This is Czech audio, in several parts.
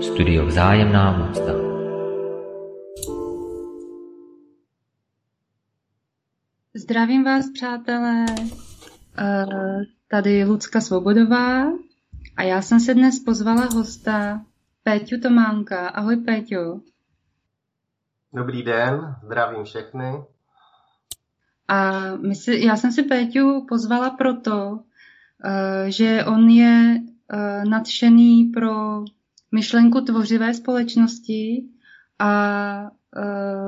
Studio Vzájemná úcta. Zdravím vás, přátelé. Eh, tady Lucka Svobodová a já jsem se dnes pozvala hosta Péťu Tománka. Ahoj Péťo. Dobrý den, zdravím všechny. A my si, já jsem si Péťu pozvala proto, eh, že on je eh, nadšený pro myšlenku tvořivé společnosti a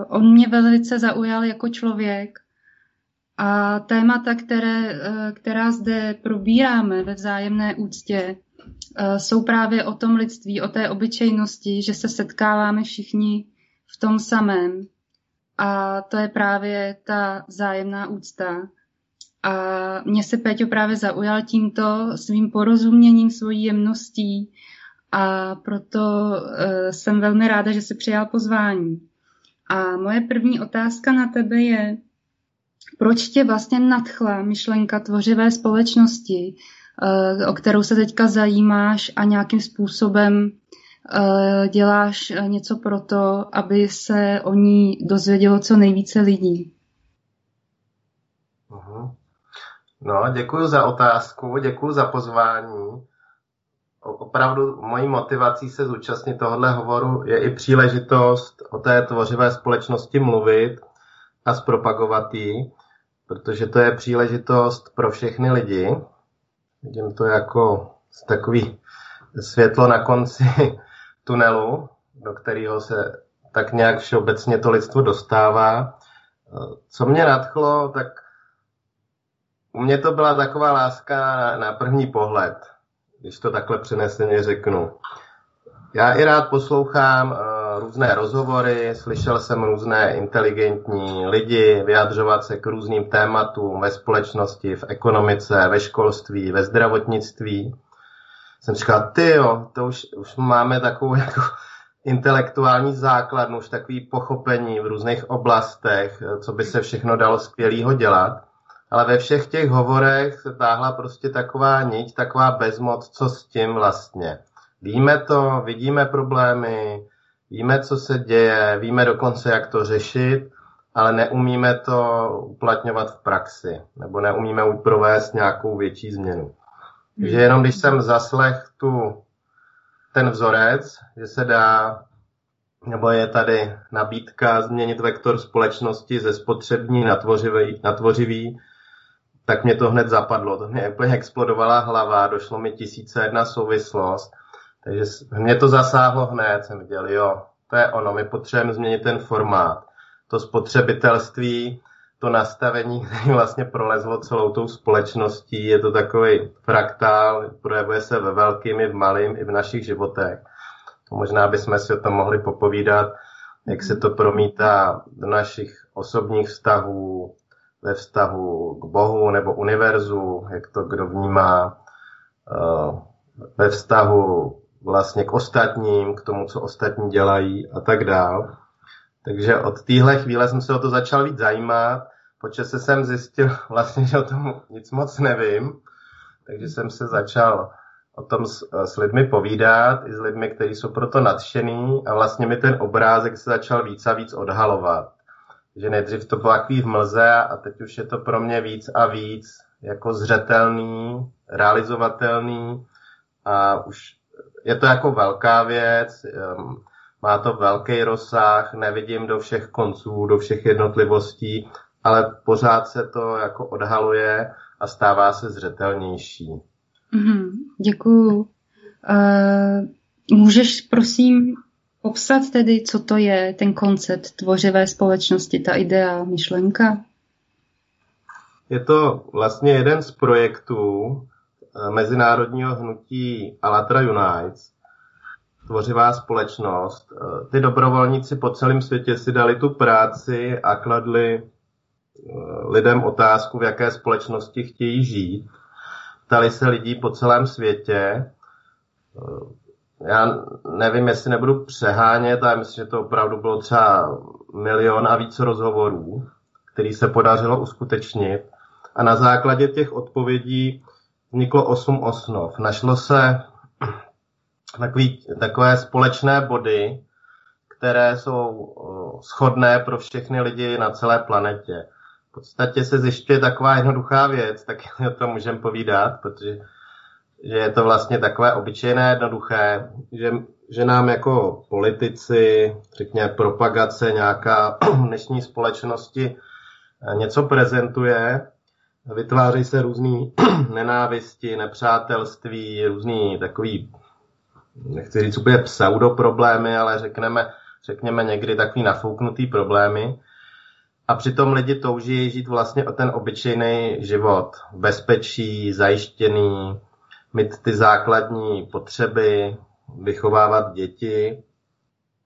on mě velice zaujal jako člověk, a témata, které, eh, která zde probíráme ve vzájemné úctě, eh, jsou právě o tom lidství, o té obyčejnosti, že se setkáváme všichni v tom samém. A to je právě ta vzájemná úcta. A mě se Péťo právě zaujal tímto svým porozuměním, svojí jemností a proto uh, jsem velmi ráda, že se přijal pozvání. A moje první otázka na tebe je, proč tě vlastně nadchla myšlenka tvořivé společnosti, eh, o kterou se teďka zajímáš a nějakým způsobem eh, děláš eh, něco pro to, aby se o ní dozvědělo co nejvíce lidí? Mhm. No, děkuji za otázku, děkuji za pozvání. Opravdu mojí motivací se zúčastnit tohohle hovoru je i příležitost o té tvořivé společnosti mluvit a zpropagovat ji protože to je příležitost pro všechny lidi. Vidím to jako takový světlo na konci tunelu, do kterého se tak nějak všeobecně to lidstvo dostává. Co mě nadchlo, tak u mě to byla taková láska na první pohled, když to takhle přeneseně řeknu. Já i rád poslouchám různé rozhovory, slyšel jsem různé inteligentní lidi vyjadřovat se k různým tématům ve společnosti, v ekonomice, ve školství, ve zdravotnictví. Jsem říkal, ty jo, to už, už máme takovou jako intelektuální základnu, už takový pochopení v různých oblastech, co by se všechno dalo skvělého dělat. Ale ve všech těch hovorech se táhla prostě taková niť, taková bezmoc, co s tím vlastně. Víme to, vidíme problémy, Víme, co se děje, víme dokonce, jak to řešit, ale neumíme to uplatňovat v praxi, nebo neumíme provést nějakou větší změnu. Takže jenom když jsem zaslech tu, ten vzorec, že se dá, nebo je tady nabídka změnit vektor společnosti ze spotřební na tvořivý, na tvořivý tak mě to hned zapadlo. To mě úplně explodovala hlava, došlo mi tisíce jedna souvislost takže mě to zasáhlo hned, jsem viděl, jo, to je ono, my potřebujeme změnit ten formát. To spotřebitelství, to nastavení, které vlastně prolezlo celou tou společností, je to takový fraktál, projevuje se ve velkým i v malým, i v našich životech. To možná bychom si o tom mohli popovídat, jak se to promítá do našich osobních vztahů, ve vztahu k Bohu nebo univerzu, jak to kdo vnímá, eh, ve vztahu vlastně k ostatním, k tomu, co ostatní dělají a tak dál. Takže od téhle chvíle jsem se o to začal víc zajímat. Počase jsem zjistil vlastně, že o tom nic moc nevím, takže jsem se začal o tom s, s lidmi povídat, i s lidmi, kteří jsou proto nadšený a vlastně mi ten obrázek se začal víc a víc odhalovat. Že nejdřív to bylo takový v mlze a teď už je to pro mě víc a víc jako zřetelný, realizovatelný a už je to jako velká věc, má to velký rozsah, nevidím do všech konců, do všech jednotlivostí, ale pořád se to jako odhaluje a stává se zřetelnější. Mm, děkuju. Uh, můžeš prosím popsat tedy, co to je ten koncept tvořivé společnosti, ta idea, myšlenka? Je to vlastně jeden z projektů, Eh, mezinárodního hnutí Alatra Unites. tvořivá společnost. Eh, ty dobrovolníci po celém světě si dali tu práci a kladli lidem otázku, v jaké společnosti chtějí žít. Ptali se lidí po celém světě. Já nevím, jestli nebudu přehánět, ale myslím, že to opravdu bylo třeba milion a více rozhovorů, který se podařilo uskutečnit. A na základě těch odpovědí vzniklo osm osnov. Našlo se takový, takové společné body, které jsou shodné pro všechny lidi na celé planetě. V podstatě se zjišťuje taková jednoduchá věc, tak o tom můžeme povídat, protože že je to vlastně takové obyčejné, jednoduché, že, že nám jako politici, řekněme propagace nějaká dnešní společnosti eh, něco prezentuje, vytváří se různý nenávisti, nepřátelství, různý takový, nechci říct úplně pseudoproblémy, ale řekneme, řekněme někdy takový nafouknutý problémy. A přitom lidi touží žít vlastně o ten obyčejný život. Bezpečí, zajištěný, mít ty základní potřeby, vychovávat děti.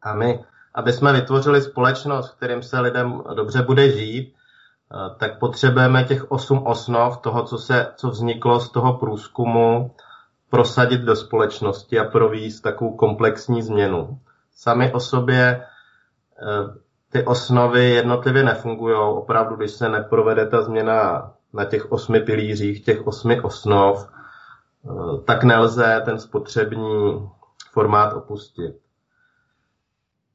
A my, aby jsme vytvořili společnost, v kterým se lidem dobře bude žít, eh, tak potřebujeme těch osm osnov toho, co, se, co vzniklo z toho průzkumu, prosadit do společnosti a províst takovou komplexní změnu. Sami o sobě eh, ty osnovy jednotlivě nefungují. Opravdu, když se neprovede ta změna na těch osmi pilířích, těch osmi osnov, tak nelze ten spotřební formát opustit.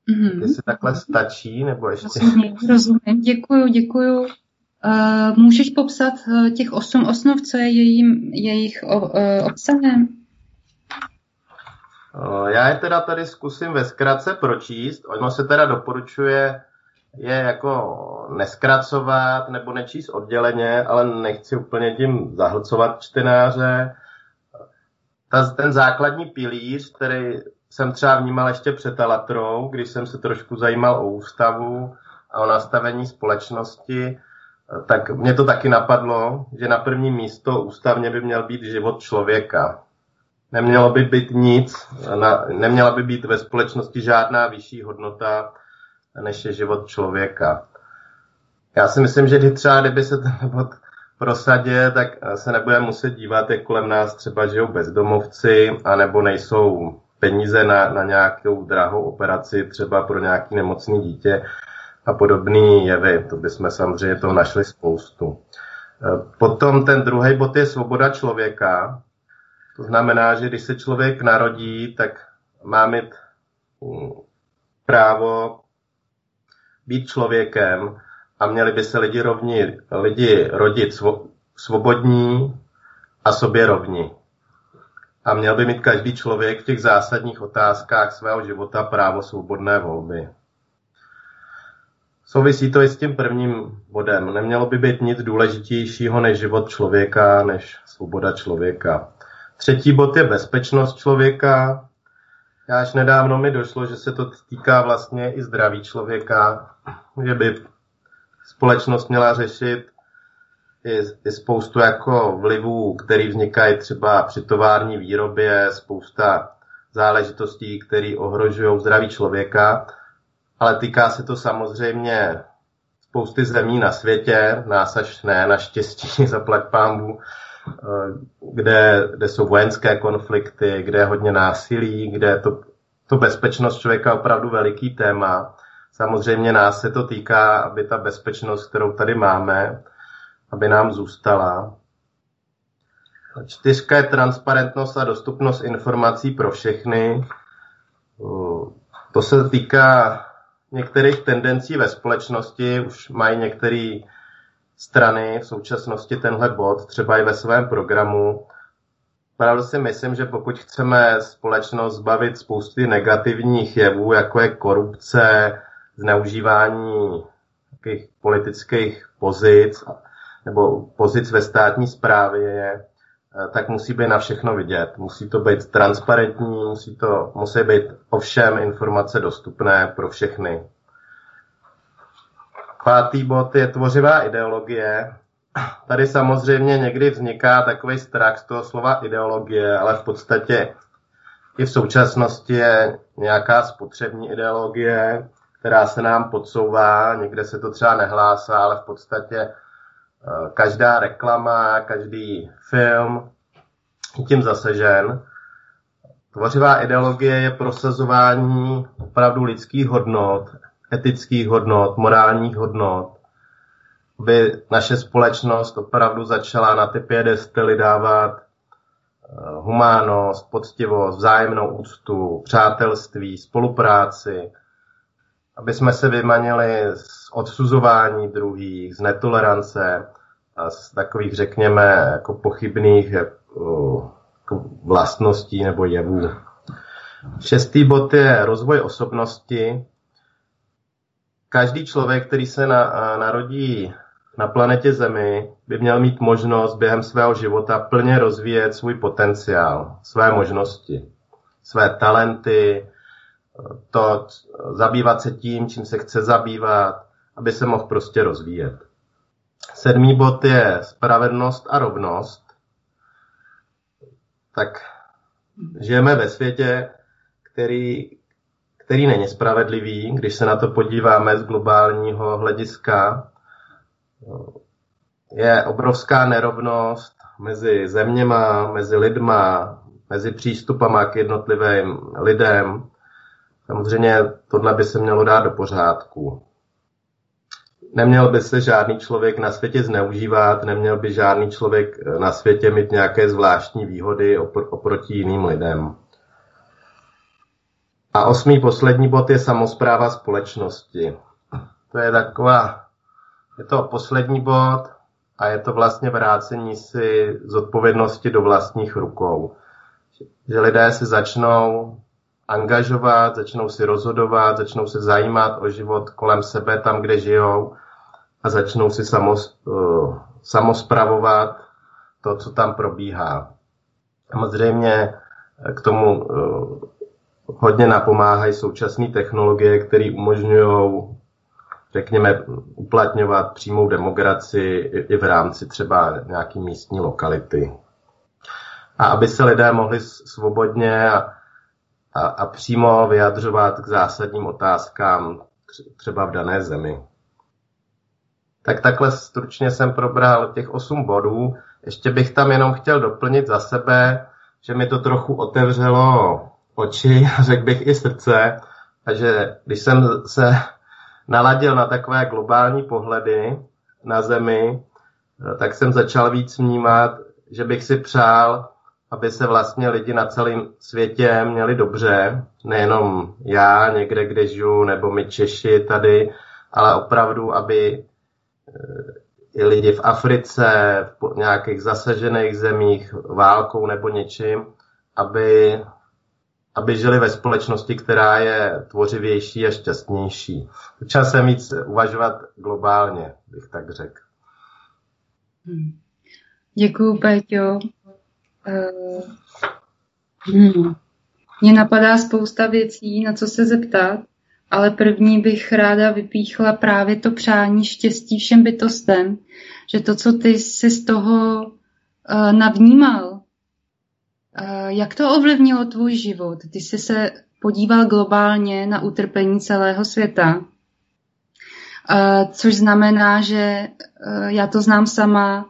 Mm-hmm. Jestli takhle stačí, nebo ještě... Rozumím, rozumím. Děkuju, děkuju. Uh, můžeš popsat uh, těch osm osnov, co je jejím, jejich uh, obsahem? Já je teda tady zkusím ve zkratce pročíst. Ono se teda doporučuje je jako neskracovat nebo nečíst odděleně, ale nechci úplně tím zahlcovat čtenáře ta, ten základní pilíř, který jsem třeba vnímal ještě před Alatrou, když jsem se trošku zajímal o ústavu a o nastavení společnosti, tak mě to taky napadlo, že na první místo ústavně by měl být život člověka. Nemělo by být nic, neměla by být ve společnosti žádná vyšší hodnota, než je život člověka. Já si myslím, že třeba kdyby se ten bod prosadě, tak se nebudeme muset dívat, jak kolem nás třeba žijou bezdomovci, anebo nejsou peníze na, na nějakou drahou operaci, třeba pro nějaký nemocný dítě a podobné jevy. To bychom samozřejmě to našli spoustu. Potom ten druhý bod je svoboda člověka. To znamená, že když se člověk narodí, tak má mít mm, právo být člověkem a měli by se lidi, rovni, lidi rodit svobodní a sobě rovni. A měl by mít každý člověk v těch zásadních otázkách svého života právo svobodné volby. Souvisí to i s tím prvním bodem. Nemělo by být nic důležitějšího než život člověka, než svoboda člověka. Třetí bod je bezpečnost člověka. Já až nedávno mi došlo, že se to týká vlastně i zdraví člověka, že by společnost měla řešit i, i spoustu jako vlivů, které vznikají třeba při tovární výrobě, spousta záležitostí, které ohrožují zdraví člověka, ale týká se to samozřejmě spousty zemí na světě, nás až ne, naštěstí, zaplať pámbu, eh, kde, kde jsou vojenské konflikty, kde je hodně násilí, kde je to, to bezpečnost člověka opravdu veliký téma. Samozřejmě nás se to týká, aby ta bezpečnost, kterou tady máme, aby nám zůstala. Čtyřka je transparentnost a dostupnost informací pro všechny. To se týká některých tendencí ve společnosti. Už mají některé strany v současnosti tenhle bod, třeba i ve svém programu. Pravdu si myslím, že pokud chceme společnost zbavit spousty negativních jevů, jako je korupce, zneužívání takových politických pozic nebo pozic ve státní správě, eh, tak musí být na všechno vidět. Musí to být transparentní, musí, to, musí být ovšem informace dostupné pro všechny. Pátý bod je tvořivá ideologie. Tady samozřejmě někdy vzniká takový strach z toho slova ideologie, ale v podstatě i v současnosti je nějaká spotřební ideologie, která se nám podsouvá, někde se to třeba nehlásá, ale v podstatě eh, každá reklama, každý film je tím zasežen. Tvořivá ideologie je prosazování opravdu lidských hodnot, etických hodnot, morálních hodnot, aby naše společnost opravdu začala na ty pědestely dávat eh, humánost, poctivost, vzájemnou úctu, přátelství, spolupráci, aby jsme se vymanili z odsuzování druhých, z netolerance a z takových, řekněme, jako pochybných eh, jako vlastností nebo jevů. Šestý bod je rozvoj osobnosti. Každý člověk, který se na, narodí na planetě Zemi, by měl mít možnost během svého života plně rozvíjet svůj potenciál, své možnosti, své talenty, to zabývat se tím, čím se chce zabývat, aby se mohl prostě rozvíjet. Sedmý bod je spravedlnost a rovnost. Tak žijeme ve světě, který, který není spravedlivý, když se na to podíváme z globálního hlediska. Je obrovská nerovnost mezi zeměma, mezi lidma, mezi přístupama k jednotlivým lidem. Samozřejmě tohle by se mělo dát do pořádku. Neměl by se žádný člověk na světě zneužívat, neměl by žádný člověk na světě mít nějaké zvláštní výhody oproti jiným lidem. A osmý poslední bod je samozpráva společnosti. To je taková, je to poslední bod a je to vlastně vrácení si zodpovědnosti do vlastních rukou. Že lidé se začnou angažovat, začnou si rozhodovat, začnou se zajímat o život kolem sebe, tam, kde žijou a začnou si samos, uh, samospravovat to, co tam probíhá. Samozřejmě k tomu uh, hodně napomáhají současné technologie, které umožňují, řekněme, uplatňovat přímou demokracii i v rámci třeba nějaký místní lokality. A aby se lidé mohli svobodně a a, a přímo vyjadřovat k zásadním otázkám třeba v dané zemi. Tak takhle stručně jsem probral těch osm bodů. Ještě bych tam jenom chtěl doplnit za sebe, že mi to trochu otevřelo oči, řekl bych i srdce, a že když jsem se naladil na takové globální pohledy na Zemi, tak jsem začal víc vnímat, že bych si přál, aby se vlastně lidi na celém světě měli dobře, nejenom já někde, kde žiju, nebo my Češi tady, ale opravdu, aby eh, i lidi v Africe, v nějakých zasažených zemích válkou nebo něčím, aby, aby žili ve společnosti, která je tvořivější a šťastnější. Časem víc uvažovat globálně, bych tak řekl. Hmm. Děkuju, Péťo. Uh, hmm. Mně napadá spousta věcí, na co se zeptat, ale první bych ráda vypíchla právě to přání štěstí všem bytostem, že to, co ty jsi z toho uh, navnímal, uh, jak to ovlivnilo tvůj život? Ty jsi se podíval globálně na utrpení celého světa, uh, což znamená, že uh, já to znám sama,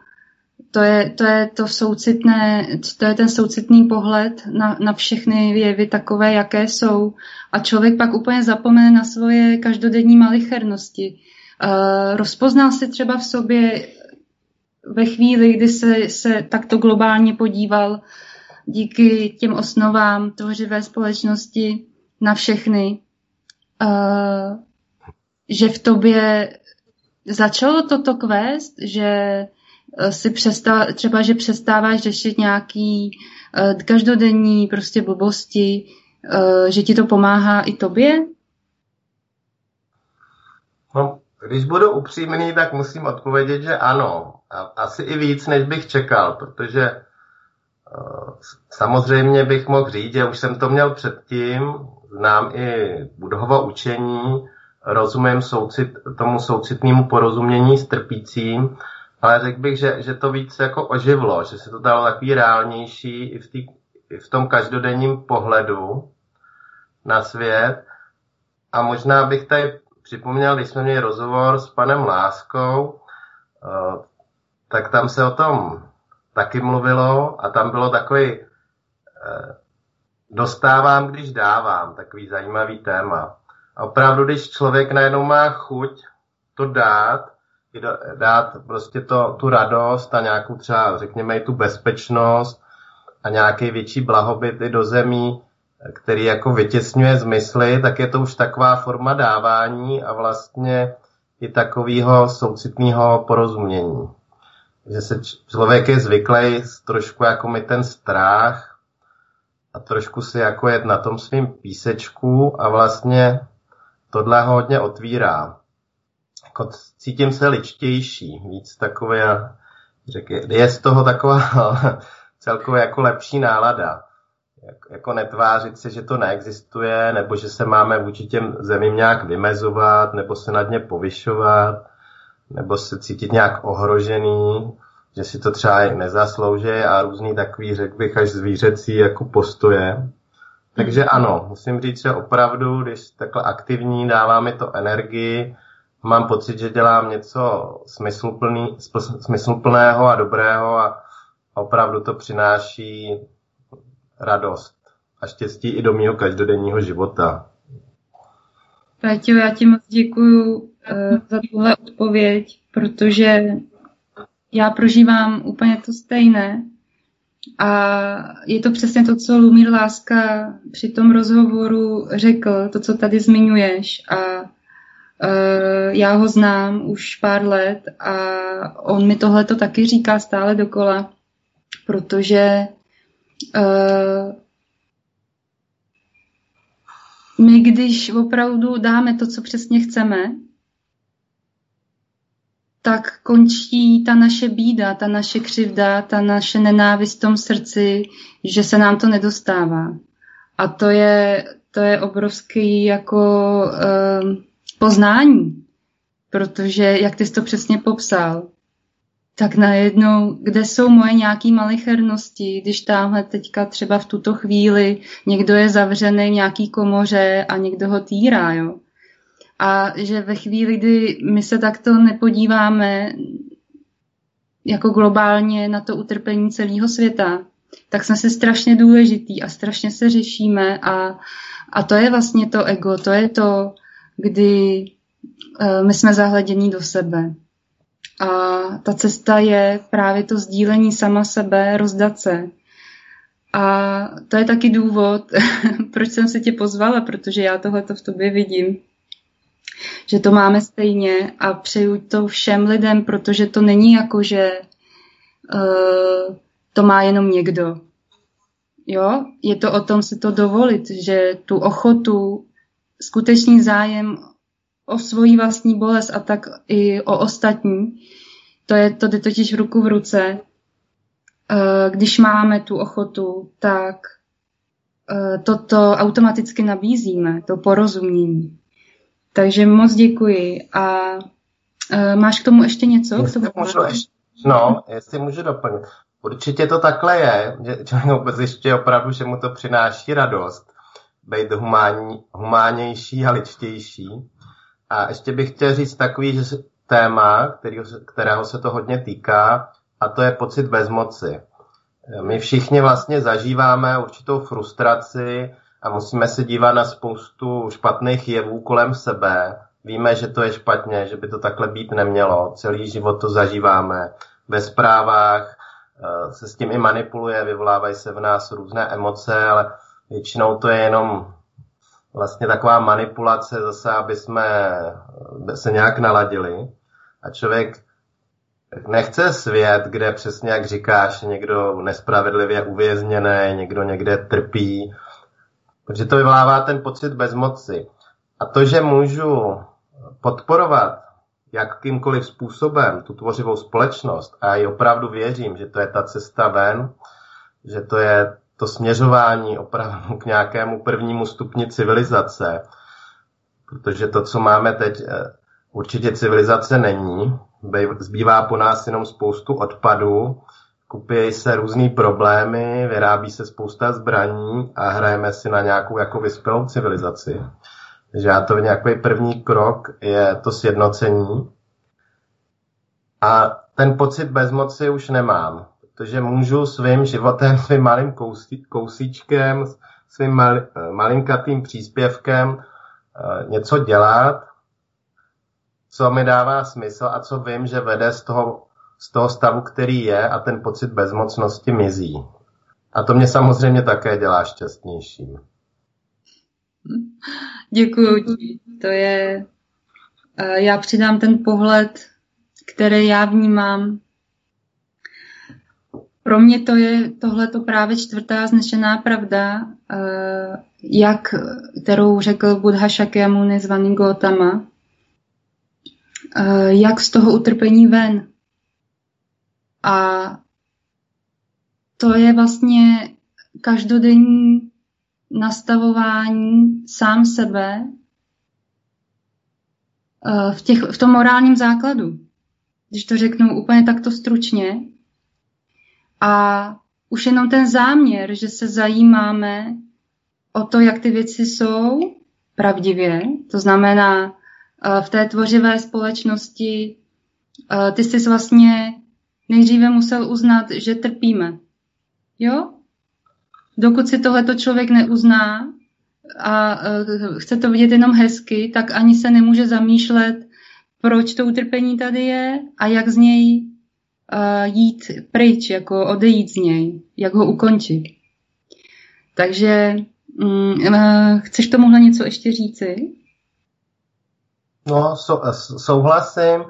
to je, to je to soucitné, to je ten soucitný pohled na, na všechny jevy takové, jaké jsou. A člověk pak úplně zapomene na svoje každodenní malichernosti. Uh, rozpoznal si třeba v sobě ve chvíli, kdy se, se takto globálně podíval díky těm osnovám tvořivé společnosti na všechny, uh, že v tobě začalo toto kvést, že si přestá, třeba, že přestáváš řešit nějaký uh, každodenní prostě blbosti, uh, že ti to pomáhá i tobě? No, když budu upřímný, tak musím odpovědět, že ano. A asi i víc, než bych čekal, protože samozřejmě bych mohl říct, že už jsem to měl předtím, znám i budhovo učení, rozumím soucit, tomu soucitnému porozumění s trpícím, ale řekl bych, že, že to víc jako oživlo, že se to dalo takový reálnější i v té v tom každodenním pohledu na svět. A možná bych tady připomněl, když jsme měli rozhovor s panem Láskou, eh, tak tam se o tom taky mluvilo a tam bylo takový eh, dostávám, když dávám, takový zajímavý téma. A opravdu, když člověk najednou má chuť to dát, dát prostě to, tu radost a nějakou třeba, řekněme, i tu bezpečnost a nějaký větší blahobyt i do zemí, který jako vytěsňuje zmysly, tak je to už taková forma dávání a vlastně i takového soucitného porozumění. Že se člověk je zvyklý trošku jako mi ten strach a trošku si jako jet na tom svým písečku a vlastně tohle hodně otvírá. Jako cítím se ličtější, víc takové, řek, je z toho taková celkově jako lepší nálada. Jako netvářit se, že to neexistuje, nebo že se máme vůči těm zemím nějak vymezovat, nebo se nad ně povyšovat, nebo se cítit nějak ohrožený, že si to třeba nezaslouží a různý takový, řekl bych, až zvířecí jako postoje. Takže ano, musím říct, že opravdu, když takhle aktivní, dává mi to energii, mám pocit, že dělám něco smysluplný, smysluplného a dobrého a opravdu to přináší radost a štěstí i do mého každodenního života. Péťo, já ti moc děkuju uh, za tuhle odpověď, protože já prožívám úplně to stejné. A je to přesně to, co Lumír Láska při tom rozhovoru řekl, to, co tady zmiňuješ. A já ho znám už pár let a on mi tohle to taky říká stále dokola, protože uh, my, když opravdu dáme to, co přesně chceme, tak končí ta naše bída, ta naše křivda, ta naše nenávist v tom srdci, že se nám to nedostává. A to je, to je obrovský jako uh, poznání, protože, jak ty jsi to přesně popsal, tak najednou, kde jsou moje nějaké malichernosti, když tamhle teďka třeba v tuto chvíli někdo je zavřený v nějaký komoře a někdo ho týrá, jo. A že ve chvíli, kdy my se takto nepodíváme jako globálně na to utrpení celého světa, tak jsme si strašně důležitý a strašně se řešíme a, a to je vlastně to ego, to je to, kdy uh, my jsme zahledění do sebe. A ta cesta je právě to sdílení sama sebe, rozdat se. A to je taky důvod, proč jsem se tě pozvala, protože já tohleto v tobě vidím že to máme stejně a přeju to všem lidem, protože to není jako, že uh, to má jenom někdo. Jo, je to o tom si to dovolit, že tu ochotu, skutečný zájem o svoji vlastní bolest a tak i o ostatní, to je to jde totiž v ruku v ruce. Uh, když máme tu ochotu, tak uh, toto automaticky nabízíme, to porozumění. Takže moc děkuji. A uh, máš k tomu ještě něco? Jestli k tomu můžu ještě, no, jestli můžu doplnit. Určitě to takhle je, že člověk zjišťuje opravdu, že mu to přináší radost, být humánější a ličtější. A ještě bych chtěl říct takový téma, který, kterého se to hodně týká, a to je pocit bezmoci. My všichni vlastně zažíváme určitou frustraci, a musíme se dívat na spoustu špatných jevů kolem sebe. Víme, že to je špatně, že by to takhle být nemělo. Celý život to zažíváme. Ve zprávách eh, se s tím i manipuluje, vyvolávají se v nás různé emoce, ale většinou to je jenom vlastně taková manipulace zase, aby jsme se nějak naladili. A člověk nechce svět, kde přesně jak říkáš, někdo nespravedlivě uvězněný, někdo někde trpí, protože to vyvolává ten pocit bezmoci. A to, že můžu podporovat jakýmkoliv způsobem tu tvořivou společnost a já opravdu věřím, že to je ta cesta ven, že to je to směřování opravdu k nějakému prvnímu stupni civilizace, protože to, co máme teď, eh, určitě civilizace není. Zbývá po nás jenom spoustu odpadů, kupí se různý problémy, vyrábí se spousta zbraní a hrajeme si na nějakou jako vyspělou civilizaci. Takže já to nějaký první krok je to sjednocení. A ten pocit bezmoci už nemám, protože můžu svým životem, svým malým kousí, kousíčkem, svým mal, malinkatým příspěvkem eh, něco dělat, co mi dává smysl a co vím, že vede z toho, z toho stavu, který je a ten pocit bezmocnosti mizí. A to mě samozřejmě také dělá šťastnějším. Děkuji. To je, eh, já přidám ten pohled, který já vnímám. Pro mě to je tohleto právě čtvrtá znešená pravda, eh, jak, kterou řekl Buddha Shakyamuni zvaný Gautama, eh, jak z toho utrpení ven. A to je vlastně každodenní nastavování sám sebe eh, v, těch, v tom morálním základu, když to řeknu úplně takto stručně. A už jenom ten záměr, že se zajímáme o to, jak ty věci jsou pravdivě, to znamená eh, v té tvořivé společnosti, eh, ty jsi vlastně nejdříve musel uznat, že trpíme. Jo? Dokud si tohleto člověk neuzná a uh, chce to vidět jenom hezky, tak ani se nemůže zamýšlet, proč to utrpení tady je a jak z něj uh, jít pryč, jako odejít z něj, jak ho ukončit. Takže um, uh, chceš tomuhle něco ještě říci? No, sou, souhlasím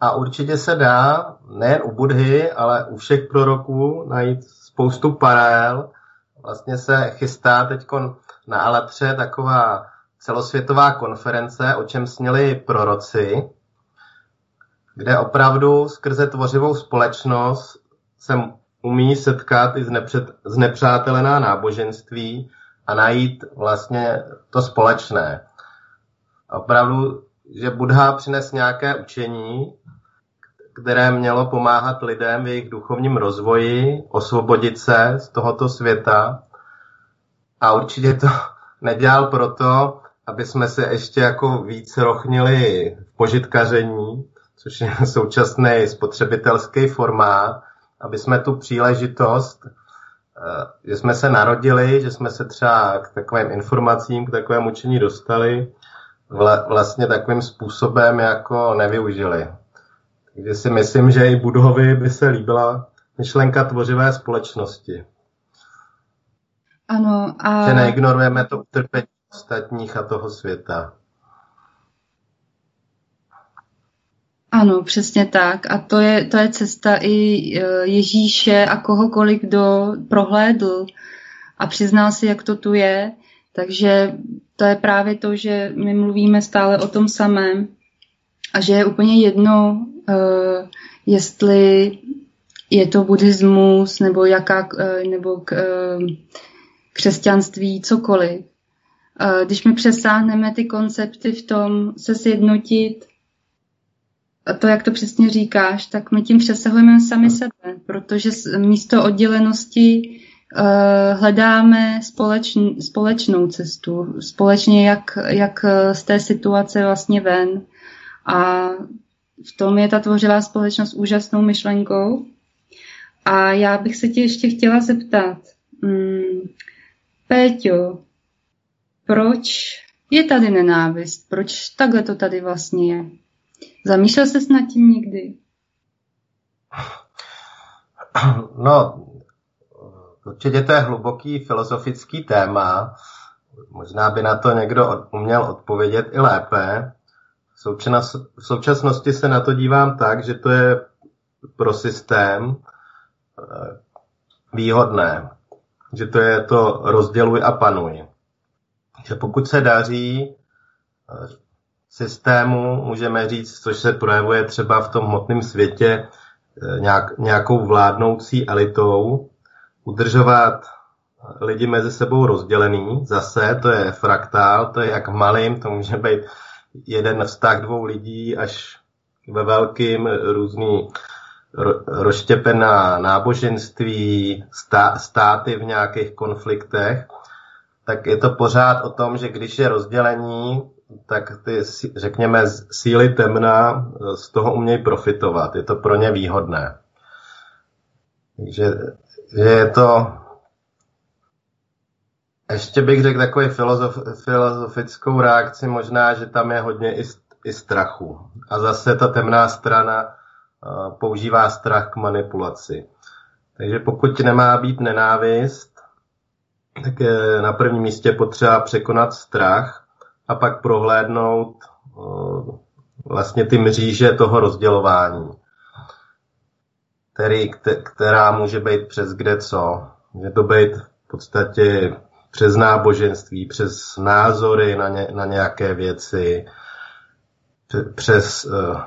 a určitě se dá nejen u Budhy, ale u všech proroků najít spoustu paralel vlastně se chystá teď na Alatře taková celosvětová konference, o čem sněli proroci, kde opravdu skrze tvořivou společnost se umí setkat i z nepřátelená náboženství a najít vlastně to společné. Opravdu, že Buddha přines nějaké učení, které mělo pomáhat lidem v jejich duchovním rozvoji, osvobodit se z tohoto světa. A určitě to nedělal proto, aby jsme se ještě jako víc rochnili v požitkaření, což je současný spotřebitelský formát, aby jsme tu příležitost, eh, že jsme se narodili, že jsme se třeba k takovým informacím, k takovému učení dostali, vlastně takovým způsobem jako nevyužili. Takže si myslím, že i Budhovi by se líbila myšlenka tvořivé společnosti. Ano. A... Že neignorujeme to utrpení ostatních a toho světa. Ano, přesně tak. A to je, to je cesta i e, Ježíše a kohokoliv, kdo prohlédl a přiznal si, jak to tu je. Takže to je právě to, že my mluvíme stále o tom samém a že je úplně jedno, uh, jestli je to buddhismus nebo, jaká, uh, nebo k, křesťanství, cokoliv. Když my přesáhneme ty koncepty v tom se sjednotit, to, jak to přesně říkáš, tak my tím přesahujeme sami sebe, protože místo oddělenosti uh, hledáme společn, společnou cestu, společně jak, jak z té situace vlastně ven. A v tom je ta tvořivá společnost úžasnou myšlenkou. A já bych se tě ještě chtěla zeptat, hmm, Péťo, proč je tady nenávist? Proč takhle to tady vlastně je? Zamýšlel ses nad tím někdy? No, určitě to je hluboký filozofický téma. Možná by na to někdo uměl odpovědět i lépe. V současnosti se na to dívám tak, že to je pro systém eh, výhodné, že to je to rozděluj a panuj. Že pokud se daří eh, systému, můžeme říct, což se projevuje třeba v tom hmotném světě eh, nějak, nějakou vládnoucí elitou, udržovat lidi mezi sebou rozdělený. Zase to je fraktál, to je jak malým, to může být jeden vztah dvou lidí až ve velkým různý rozštěpená náboženství, státy v nějakých konfliktech, tak je to pořád o tom, že když je rozdělení, tak ty, řekněme, síly temna z toho umějí profitovat. Je to pro ně výhodné. Takže že je to ještě bych řekl takový filozof, filozofickou reakci, možná, že tam je hodně i, i strachu. A zase ta temná strana uh, používá strach k manipulaci. Takže pokud nemá být nenávist, tak je na prvním místě potřeba překonat strach a pak prohlédnout uh, vlastně ty mříže toho rozdělování, který, která může být přes kde co. Může to být v podstatě přes náboženství, přes názory na, ně, na nějaké věci, přes uh,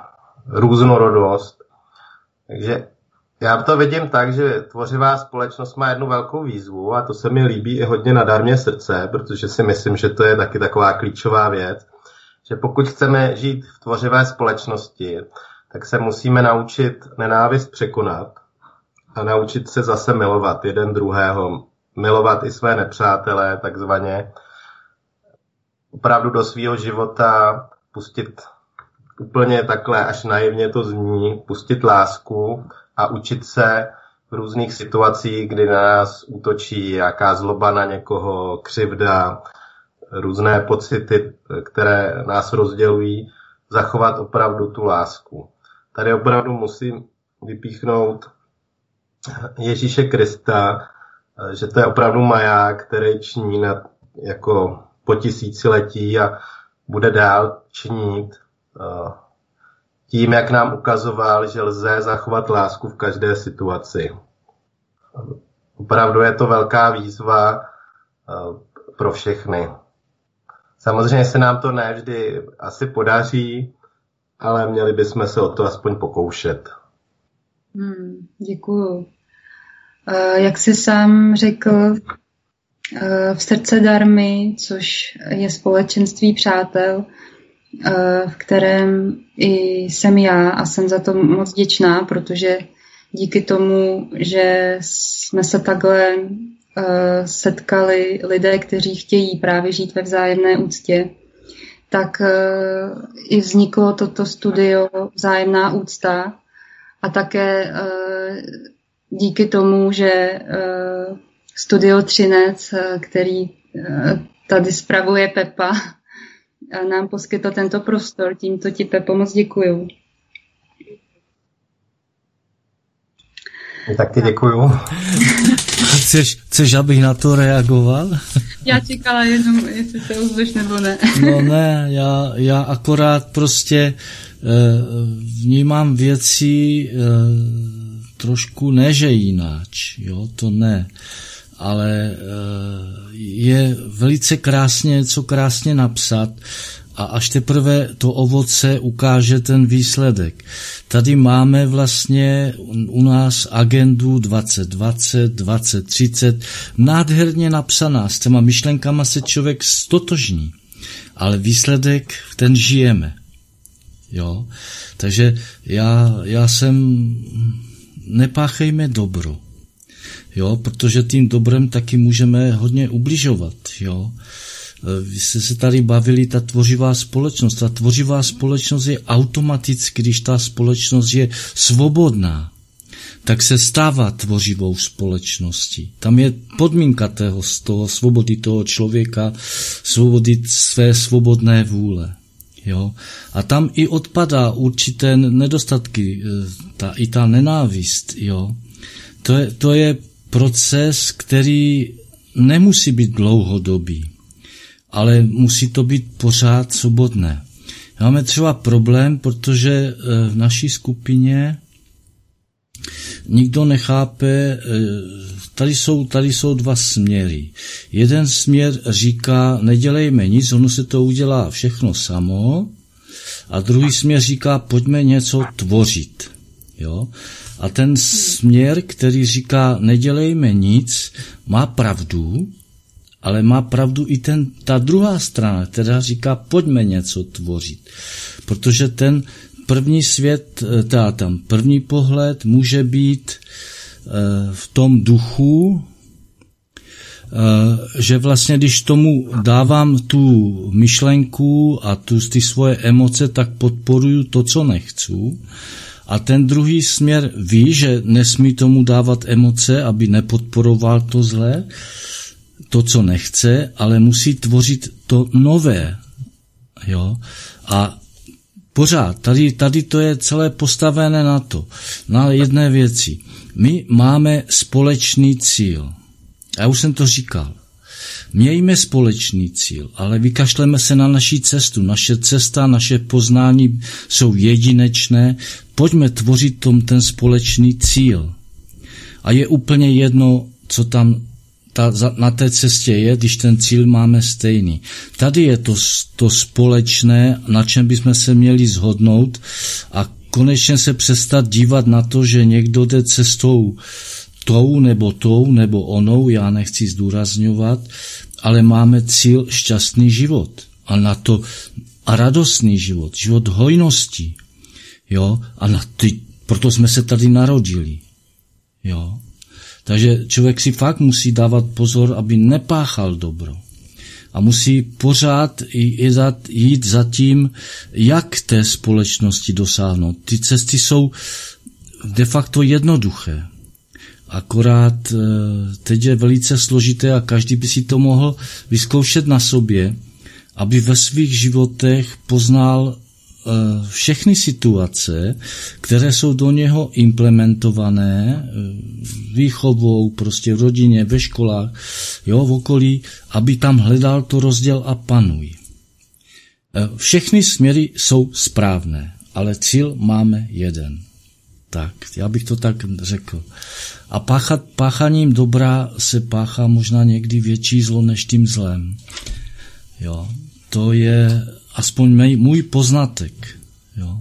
různorodost. Takže já to vidím tak, že tvořivá společnost má jednu velkou výzvu a to se mi líbí i hodně na darmě srdce, protože si myslím, že to je taky taková klíčová věc, že pokud chceme žít v tvořivé společnosti, tak se musíme naučit nenávist překonat a naučit se zase milovat jeden druhého, milovat i své nepřátelé, takzvaně. Opravdu do svého života pustit úplně takhle, až naivně to zní, pustit lásku a učit se v různých situacích, kdy na nás útočí jaká zloba na někoho, křivda, různé pocity, které nás rozdělují, zachovat opravdu tu lásku. Tady opravdu musím vypíchnout Ježíše Krista, že to je opravdu maják, který ční na, jako po tisíciletí a bude dál činit tím, jak nám ukazoval, že lze zachovat lásku v každé situaci. Opravdu je to velká výzva uh, pro všechny. Samozřejmě se nám to ne vždy asi podaří, ale měli bychom se o to aspoň pokoušet. Hmm, děkuju. Eh, jak jsi sám řekl, eh, v srdce darmy, což je společenství přátel, eh, v kterém i jsem já a jsem za to moc děčná, protože díky tomu, že jsme se takhle setkali lidé, kteří chtějí právě žít ve vzájemné úctě, tak i vzniklo toto studio Vzájemná úcta a také díky tomu, že Studio Třinec, který tady spravuje Pepa, nám poskytl tento prostor. Tímto ti, Pepo, moc děkuju. Taky děkuju. Chceš, chceš, abych na to reagoval? Já čekala jenom, jestli se ozveš nebo ne. No ne, já, já akorát prostě uh, vnímám věci uh, trošku ne, že jináč, jo, to ne, ale eh, je velice krásně něco krásně napsat a až teprve to ovoce ukáže ten výsledek. Tady máme vlastně u nás agendu 2020, 2030, nádherně napsaná, s těma myšlenkama se člověk stotožní, ale výsledek, ten žijeme. Jo? Takže já, já jsem nepáchejme dobro. Jo, protože tím dobrem taky můžeme hodně ubližovat. Jo. E, vy jste se tady bavili, ta tvořivá společnost. Ta tvořivá společnost je automaticky, když ta společnost je svobodná, tak se stává tvořivou společností. Tam je podmínka toho, z toho svobody toho člověka, svobody své svobodné vůle. Jo? A tam i odpadá určité nedostatky, e, ta, i ta nenávist. Jo? To, je, to je proces, který nemusí být dlouhodobý, ale musí to být pořád svobodné. Máme třeba problém, protože e, v naší skupině nikdo nechápe, e, tady jsou, tady jsou dva směry. Jeden směr říká, nedělejme nic, ono se to udělá všechno samo, a druhý směr říká, pojďme něco tvořit. Jo? A ten směr, který říká, nedělejme nic, má pravdu, ale má pravdu i ten, ta druhá strana, která říká, pojďme něco tvořit. Protože ten, první svět, eh, teda tam první pohled může být eh, v tom duchu, že vlastně když tomu dávám tu myšlenku a tu, ty svoje emoce, tak podporuju to, co nechci. A ten druhý směr ví, že nesmí tomu dávat emoce, aby nepodporoval to zlé, to, co nechce, ale musí tvořit to nové. Jo? A pořád, tady, tady to je celé postavené na to, na jedné věci. My máme společný cíl. Já už jsem to říkal. Mějme společný cíl, ale vykašleme se na naší cestu. Naše cesta, naše poznání jsou jedinečné. Pojďme tvořit tom ten společný cíl. A je úplně jedno, co tam ta, na té cestě je, když ten cíl máme stejný. Tady je to, to společné, na čem bychom se měli zhodnout a konečně se přestat dívat na to, že někdo jde cestou tou nebo tou nebo onou, já nechci zdůrazňovat, ale máme cíl šťastný život a na to a radostný život, život hojnosti. Jo? A na ty, proto jsme se tady narodili. Jo? Takže člověk si fakt musí dávat pozor, aby nepáchal dobro. A musí pořád jít za tím, jak té společnosti dosáhnout. Ty cesty jsou de facto jednoduché. Akorát eh, teď je velice složité a každý by si to mohl vyzkoušet na sobě, aby ve svých životech poznal Eh, všechny situace, které jsou do něho implementované eh, výchovou, prostě v rodině, ve školách, jo, v okolí, aby tam hledal to rozděl a panuj. Všechny směry jsou správné, ale cíl máme jeden. Tak, já bych to tak řekl. A páchat, páchaním dobra se páchá možná někdy větší zlo než tím zlem. Jo, to je aspoň mý, můj poznatek. Jo.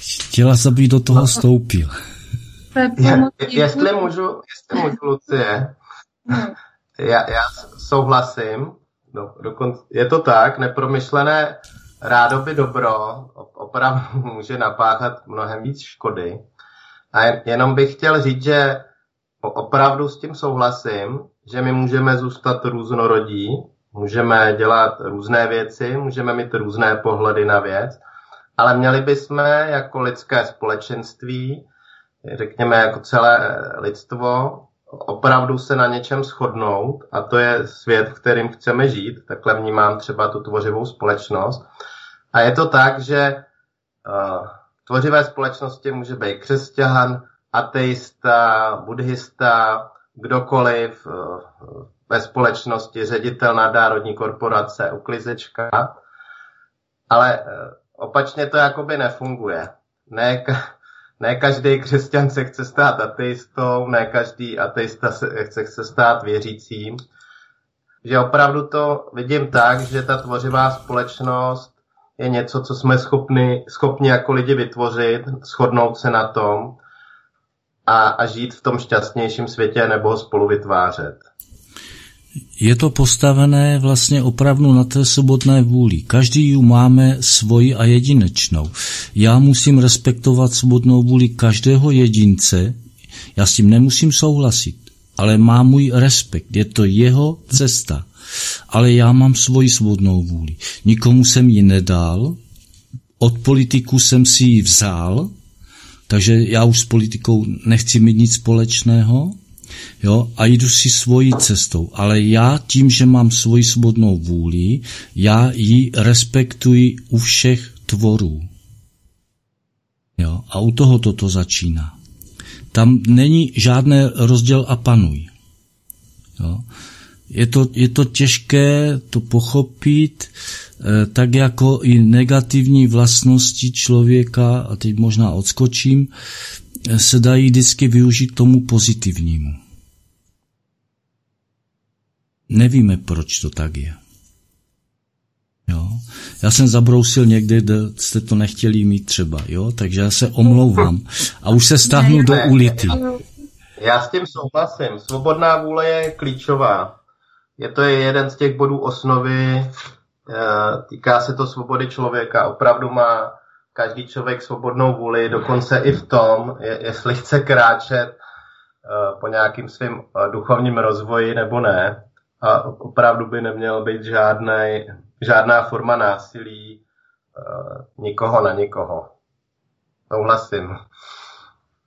Chtěla se by do toho stoupil. Je, jestli můžu, jestli můžu, Lucie, já, já souhlasím, do, dokonce, je to tak, nepromyšlené rádoby dobro opravdu může napáchat mnohem víc škody. A jenom bych chtěl říct, že opravdu s tím souhlasím, že my můžeme zůstat různorodí, Můžeme dělat různé věci, můžeme mít různé pohledy na věc, ale měli bychom jako lidské společenství, řekněme jako celé lidstvo, opravdu se na něčem shodnout a to je svět, v kterým chceme žít. Takhle vnímám třeba tu tvořivou společnost. A je to tak, že uh, tvořivé společnosti může být křesťan, ateista, buddhista, kdokoliv, uh, ve společnosti, ředitel nadnárodní korporace, uklizečka, ale eh, opačně to jakoby nefunguje. Ne, ne každý křesťan se chce stát ateistou, ne každý ateista se chce, chce stát věřícím. Že opravdu to vidím tak, že ta tvořivá společnost je něco, co jsme schopni, schopni jako lidi vytvořit, shodnout se na tom a, a žít v tom šťastnějším světě nebo ho spolu vytvářet je to postavené vlastně opravdu na té svobodné vůli. Každý ju máme svoji a jedinečnou. Já musím respektovat svobodnou vůli každého jedince, já s tím nemusím souhlasit, ale má můj respekt, je to jeho cesta. Ale já mám svoji svobodnou vůli. Nikomu jsem ji nedal, od politiku jsem si ji vzal, takže já už s politikou nechci mít nic společného, jo, a jdu si svojí cestou. Ale já tím, že mám svoji svobodnou vůli, já ji respektuji u všech tvorů. Jo, a u toho toto začíná. Tam není žádné rozděl a panuj. Jo. Je to, je to těžké to pochopit, eh, tak jako i negativní vlastnosti člověka, a teď možná odskočím, se dají vždycky využít tomu pozitivnímu. Nevíme, proč to tak je. Jo? Já jsem zabrousil někde, kde jste to nechtěli mít třeba, jo? takže já se omlouvám. A už se stáhnu do ulity. Já s tím souhlasím. Svobodná vůle je klíčová. Je to jeden z těch bodů osnovy. Eh, týká se to svobody člověka. Opravdu má každý člověk svobodnou vůli, dokonce i v tom, jestli chce kráčet eh, po nějakým svým eh, duchovním rozvoji nebo ne. A opravdu by neměl být žádnej, žádná forma násilí nikoho na nikoho. Souhlasím.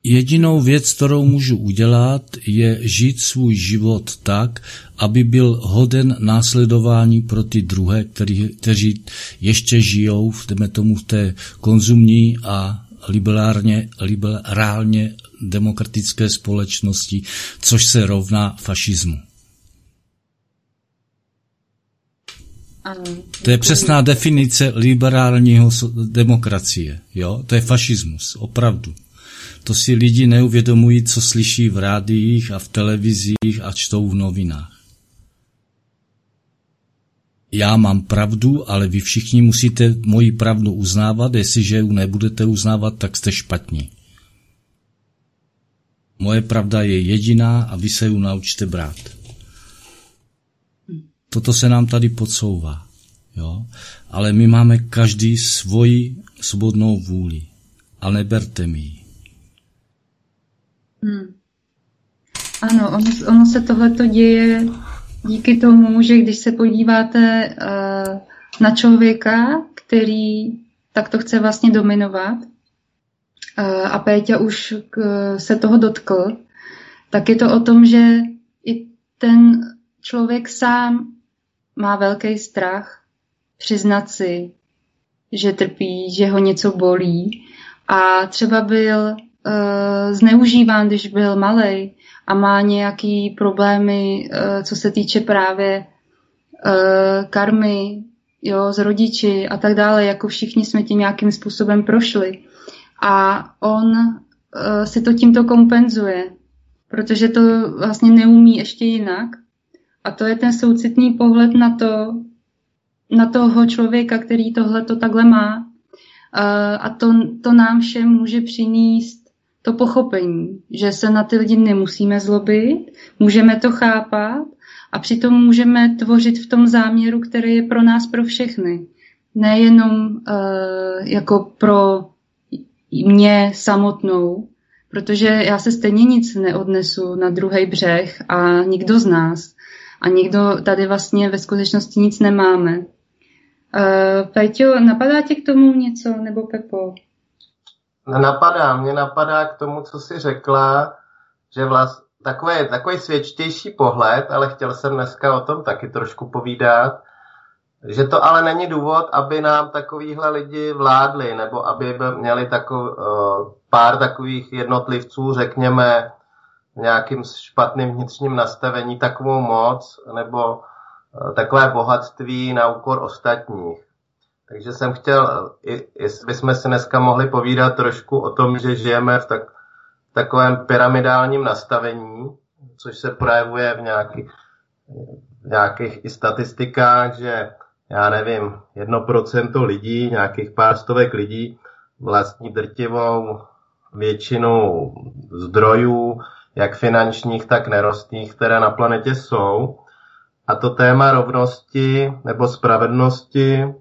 Jedinou věc, kterou můžu udělat, je žít svůj život tak, aby byl hoden následování pro ty druhé, který, kteří ještě žijou v, tomu, v té konzumní a liberálně, liberálně demokratické společnosti, což se rovná fašismu. To je přesná definice liberálního demokracie. Jo? To je fašismus, opravdu. To si lidi neuvědomují, co slyší v rádiích a v televizích a čtou v novinách. Já mám pravdu, ale vy všichni musíte moji pravdu uznávat, jestliže ji nebudete uznávat, tak jste špatní. Moje pravda je jediná a vy se ji naučte brát. Toto se nám tady podsouvá. Jo? Ale my máme každý svoji svobodnou vůli. A neberte mi ji. Hmm. Ano, ono, ono se tohleto děje díky tomu, že když se podíváte uh, na člověka, který takto chce vlastně dominovat, uh, a Péťa už k, se toho dotkl, tak je to o tom, že i ten člověk sám má velký strach přiznat si, že trpí, že ho něco bolí a třeba byl uh, zneužíván, když byl malý a má nějaký problémy, uh, co se týče právě uh, karmy, jo, z rodiči a tak dále, jako všichni jsme tím nějakým způsobem prošli. A on uh, si to tímto kompenzuje, protože to vlastně neumí ještě jinak. A to je ten soucitný pohled na to, na toho člověka, který tohle to takhle má. A to, to nám všem může přinést to pochopení, že se na ty lidi nemusíme zlobit, můžeme to chápat a přitom můžeme tvořit v tom záměru, který je pro nás, pro všechny. Nejenom uh, jako pro mě samotnou, protože já se stejně nic neodnesu na druhý břeh a nikdo z nás. A nikdo tady vlastně ve skutečnosti nic nemáme. Uh, Peťo, napadá tě k tomu něco, nebo Pepo? Napadá, mě napadá k tomu, co jsi řekla, že vlast, takový, takový svědčtější pohled, ale chtěl jsem dneska o tom taky trošku povídat, že to ale není důvod, aby nám takovýhle lidi vládli, nebo aby měli takov, uh, pár takových jednotlivců, řekněme, nějakým špatným vnitřním nastavení takovou moc, nebo uh, takové bohatství na úkor ostatních. Takže jsem chtěl, jestli bychom si dneska mohli povídat trošku o tom, že žijeme v tak, takovém pyramidálním nastavení, což se projevuje v, nějaký, v nějakých i statistikách, že já nevím, jedno procento lidí, nějakých pár stovek lidí vlastní drtivou většinu zdrojů, jak finančních, tak nerostných, které na planetě jsou. A to téma rovnosti nebo spravedlnosti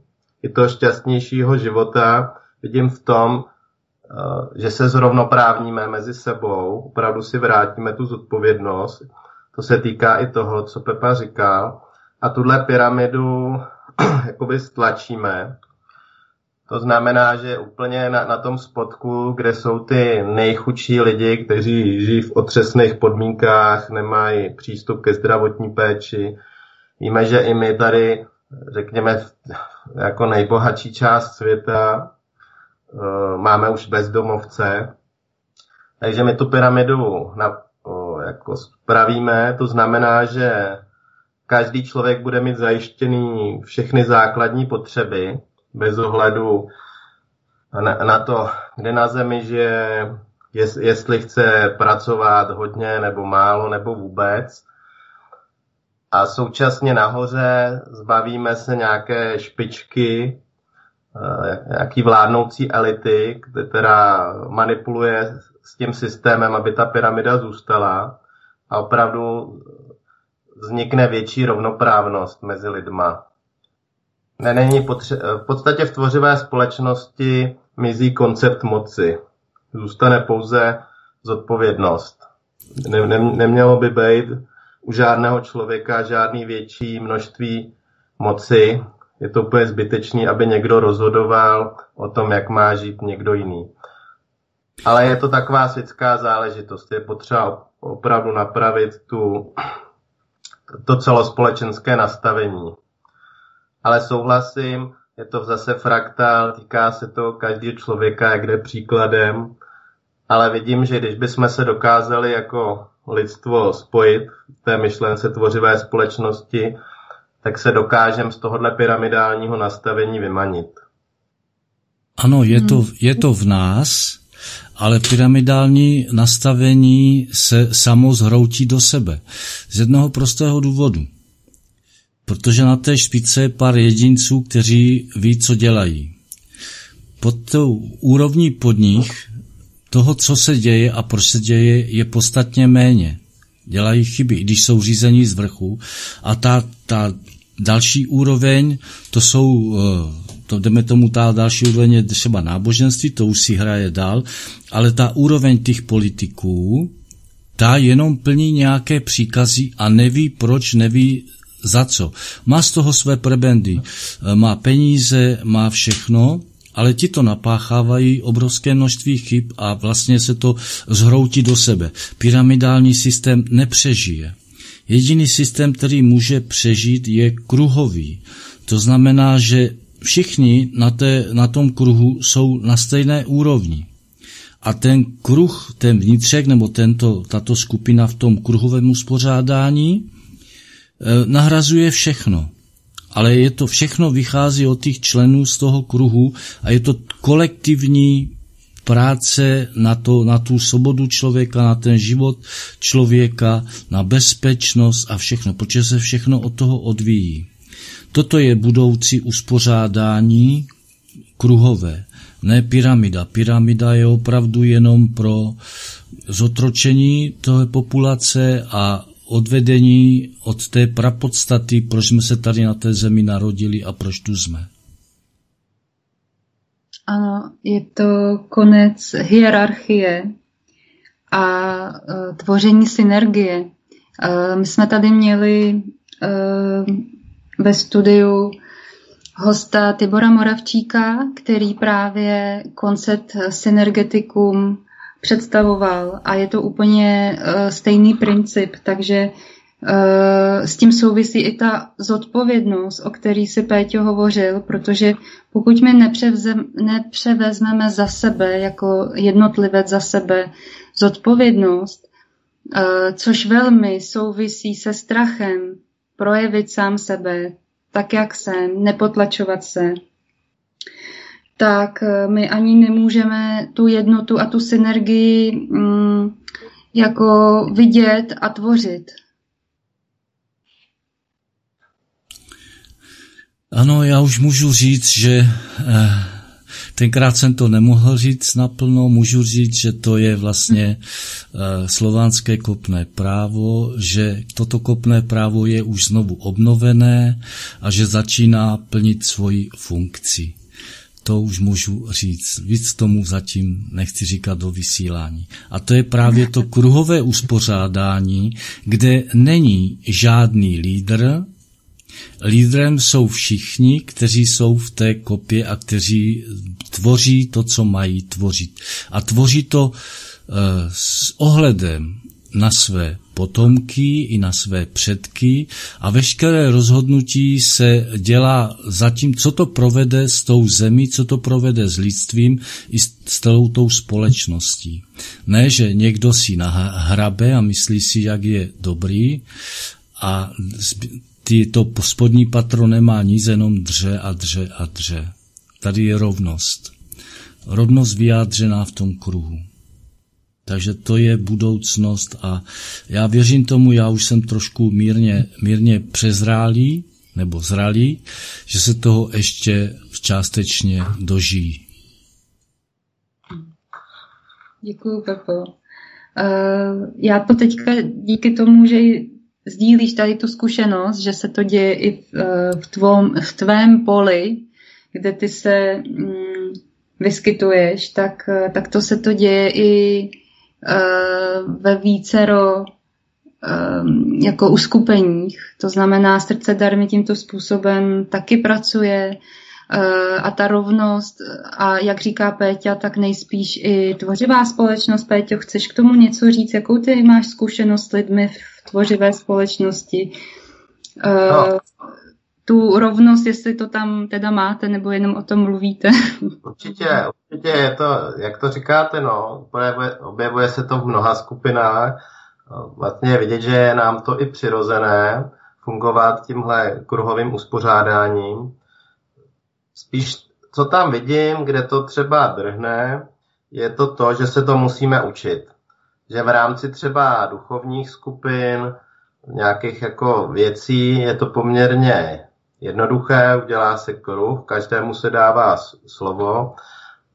i toho šťastnějšího života vidím v tom, eh, že se zrovnoprávníme mezi sebou, opravdu si vrátíme tu zodpovědnost. To se týká i toho, co Pepa říkal. A tuhle pyramidu jakoby stlačíme. To znamená, že úplně na, na tom spodku, kde jsou ty nejchudší lidi, kteří žijí v otřesných podmínkách, nemají přístup ke zdravotní péči. Víme, že i my tady řekněme, jako nejbohatší část světa eh, máme už bezdomovce. Takže my tu pyramidu na, jako spravíme, to znamená, že každý člověk bude mít zajištěný všechny základní potřeby, bez ohledu na, na to, kde na zemi žije, jestli chce pracovat hodně nebo málo nebo vůbec a současně nahoře zbavíme se nějaké špičky, eh, nějaký vládnoucí elity, která manipuluje s tím systémem, aby ta pyramida zůstala a opravdu vznikne větší rovnoprávnost mezi lidma. Není potře- v podstatě v tvořivé společnosti mizí koncept moci. Zůstane pouze zodpovědnost. Ne, ne, nemělo by být u žádného člověka žádný větší množství moci. Je to úplně zbytečný, aby někdo rozhodoval o tom, jak má žít někdo jiný. Ale je to taková světská záležitost. Je potřeba opravdu napravit tu, to celospolečenské nastavení. Ale souhlasím, je to zase fraktál, týká se to každého člověka, jak jde příkladem, ale vidím, že když bychom se dokázali jako lidstvo spojit v té myšlence tvořivé společnosti, tak se dokážeme z tohohle pyramidálního nastavení vymanit. Ano, je to, je to v nás, ale pyramidální nastavení se samo zhroutí do sebe. Z jednoho prostého důvodu. Protože na té špice je pár jedinců, kteří ví, co dělají. Pod tou úrovní pod nich toho, co se děje a proč se děje, je podstatně méně. Dělají chyby, i když jsou řízení z vrchu. A ta, ta další úroveň, to jsou eh, to jdeme tomu, ta další úroveň je třeba náboženství, to už si hraje dál, ale ta úroveň těch politiků, ta jenom plní nějaké příkazy a neví proč, neví za co. Má z toho své prebendy, má peníze, má všechno, ale ti to napáchávají obrovské množství chyb a vlastně se to zhroutí do sebe. Pyramidální systém nepřežije. Jediný systém, který může přežít, je kruhový. To znamená, že všichni na, té, na tom kruhu jsou na stejné úrovni. A ten kruh, ten vnitřek nebo tento, tato skupina v tom kruhovém uspořádání e, nahrazuje všechno. Ale je to všechno vychází od těch členů z toho kruhu a je to kolektivní práce na, to, na tu svobodu člověka, na ten život člověka, na bezpečnost a všechno, protože se všechno od toho odvíjí. Toto je budoucí uspořádání kruhové, ne pyramida. Pyramida je opravdu jenom pro zotročení toho populace a odvedení od té prapodstaty, proč jsme se tady na té zemi narodili a proč tu jsme. Ano, je to konec hierarchie a uh, tvoření synergie. Uh, my jsme tady měli uh, ve studiu hosta Tibora Moravčíka, který právě koncept synergetikum představoval. A je to úplně uh, stejný princip, takže uh, s tím souvisí i ta zodpovědnost, o který si Péťo hovořil, protože pokud my nepřevzem, nepřevezmeme za sebe, jako jednotlivec za sebe, zodpovědnost, uh, což velmi souvisí se strachem, projevit sám sebe, tak jak jsem, nepotlačovat se, tak eh, my ani nemůžeme tu jednotu a tu synergii mm, jako vidět a tvořit. Ano, já už můžu říct, že eh, Tenkrát jsem to nemohl říct naplno, můžu říct, že to je vlastně uh, slovanské kopné právo, že toto kopné právo je už znovu obnovené a že začíná plnit svoji funkci. To už můžu říct. Víc tomu zatím nechci říkat do vysílání. A to je právě to kruhové uspořádání, kde není žádný lídr, Lídrem jsou všichni, kteří jsou v té kopě a kteří tvoří to, co mají tvořit. A tvoří to eh, s ohledem na své potomky i na své předky a veškeré rozhodnutí se dělá zatím, co to provede s tou zemí, co to provede s lidstvím i s celou tou společností. Ne, že někdo si nahrabe a myslí si, jak je dobrý a ty, to spodní patro nemá nic, jenom dře a dře a dře. Tady je rovnost. Rovnost vyjádřená v tom kruhu. Takže to je budoucnost a já věřím tomu, já už jsem trošku mírně, mírně přezrálý, nebo zralý, že se toho ještě částečně dožijí. Děkuji, Pepo. Uh, já to teďka díky tomu, že sdílíš tady tu zkušenost, že se to děje i v, eh, v, tvom, v tvém poli, kde ty se mm, vyskytuješ, tak, tak to se to děje i ve vícero um, jako uskupeních. To znamená, srdce darmy tímto způsobem taky pracuje uh, a ta rovnost a jak říká Péťa, tak nejspíš i tvořivá společnost. Péťo, chceš k tomu něco říct? Jakou ty máš zkušenost s lidmi v tvořivé společnosti? Uh, no tu rovnost, jestli to tam teda máte, nebo jenom o tom mluvíte. Určitě, určitě je to, jak to říkáte, no, objevuje, objevuje se to v mnoha skupinách. Vlastně je vidět, že je nám to i přirozené fungovat tímhle kruhovým uspořádáním. Spíš, co tam vidím, kde to třeba drhne, je to to, že se to musíme učit. Že v rámci třeba duchovních skupin, nějakých jako věcí je to poměrně jednoduché, udělá se kruh, každému se dává slovo,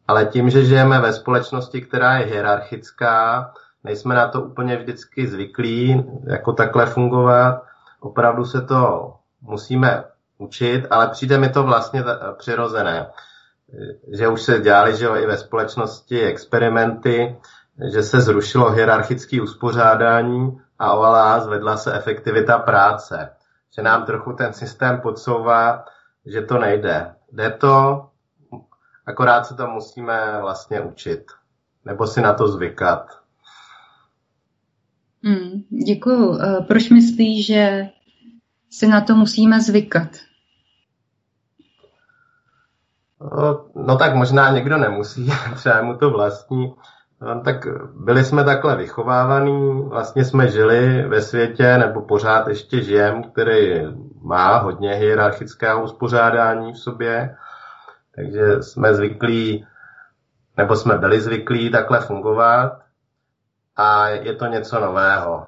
ale tím, že žijeme ve společnosti, která je hierarchická, nejsme na to úplně vždycky zvyklí, jako takhle fungovat. Opravdu se to musíme učit, ale přijde mi to vlastně přirozené. Že už se dělali že jo, i ve společnosti experimenty, že se zrušilo hierarchické uspořádání a ovalá zvedla se efektivita práce že nám trochu ten systém podsouvá, že to nejde. Jde to, akorát se to musíme vlastně učit. Nebo si na to zvykat. Hmm, děkuju. Eh, proč myslíš, že si na to musíme zvykat? No, no tak možná někdo nemusí, třeba mu to vlastní. No, tak byli jsme takhle vychovávaní, vlastně jsme žili ve světě, nebo pořád ještě žijem, který má hodně hierarchického uspořádání v sobě, takže jsme zvyklí, nebo jsme byli zvyklí takhle fungovat a je to něco nového.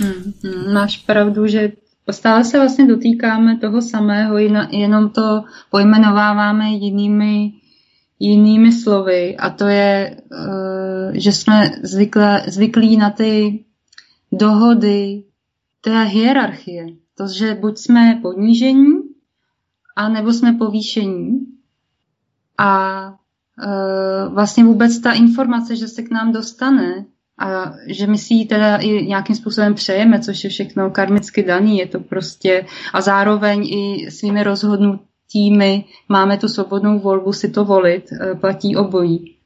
Hmm, hmm, máš pravdu, že stále se vlastně dotýkáme toho samého, jenom to pojmenováváme jinými jinými slovy a to je, eh, že jsme zvykle, zvyklí na ty dohody té hierarchie. To, že buď jsme ponížení, a nebo jsme povýšení. A e, vlastně vůbec ta informace, že se k nám dostane a že my si ji teda i nějakým způsobem přejeme, což je všechno karmicky daný, je to prostě a zároveň i svými rozhodnut, týmy, máme tu svobodnou volbu si to volit, eh, platí obojí.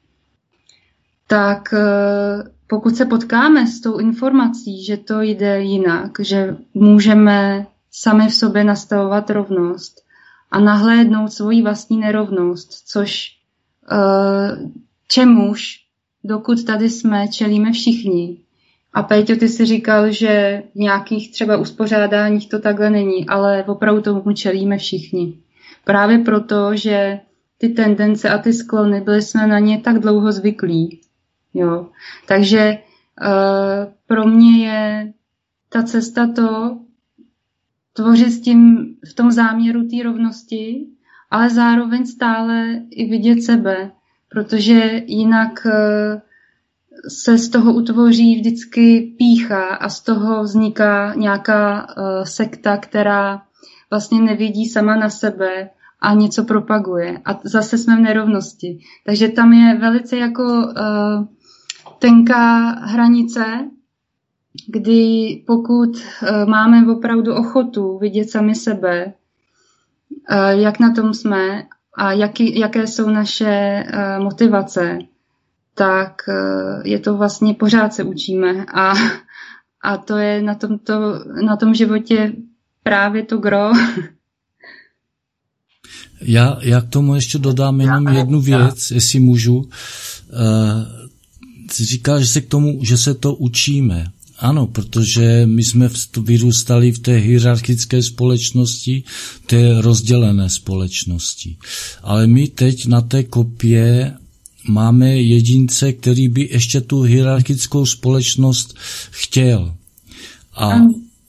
Tak eh, pokud se potkáme s tou informací, že to jde jinak, že můžeme sami v sobě nastavovat rovnost a nahlédnout svoji vlastní nerovnost, což eh, čemuž, dokud tady jsme, čelíme všichni. A Péťo, ty si říkal, že v nějakých třeba uspořádáních to takhle není, ale opravdu tomu čelíme všichni. Právě proto, že ty tendence a ty sklony, byli jsme na ně tak dlouho zvyklí. Jo. Takže uh, pro mě je ta cesta to tvořit s tím v tom záměru té rovnosti, ale zároveň stále i vidět sebe, protože jinak uh, se z toho utvoří vždycky pícha a z toho vzniká nějaká uh, sekta, která vlastně nevidí sama na sebe a něco propaguje. A zase jsme v nerovnosti. Takže tam je velice jako uh, tenká hranice, kdy pokud uh, máme opravdu ochotu vidět sami sebe, uh, jak na tom jsme a jaký, jaké jsou naše uh, motivace, tak uh, je to vlastně pořád se učíme a, a to je na, tomto, na tom životě právě to gro, Já, já k tomu ještě dodám jenom jednu věc, jestli můžu. Uh, říká, že se k tomu, že se to učíme. Ano, protože my jsme vyrůstali v té hierarchické společnosti, té rozdělené společnosti. Ale my teď na té kopě máme jedince, který by ještě tu hierarchickou společnost chtěl. A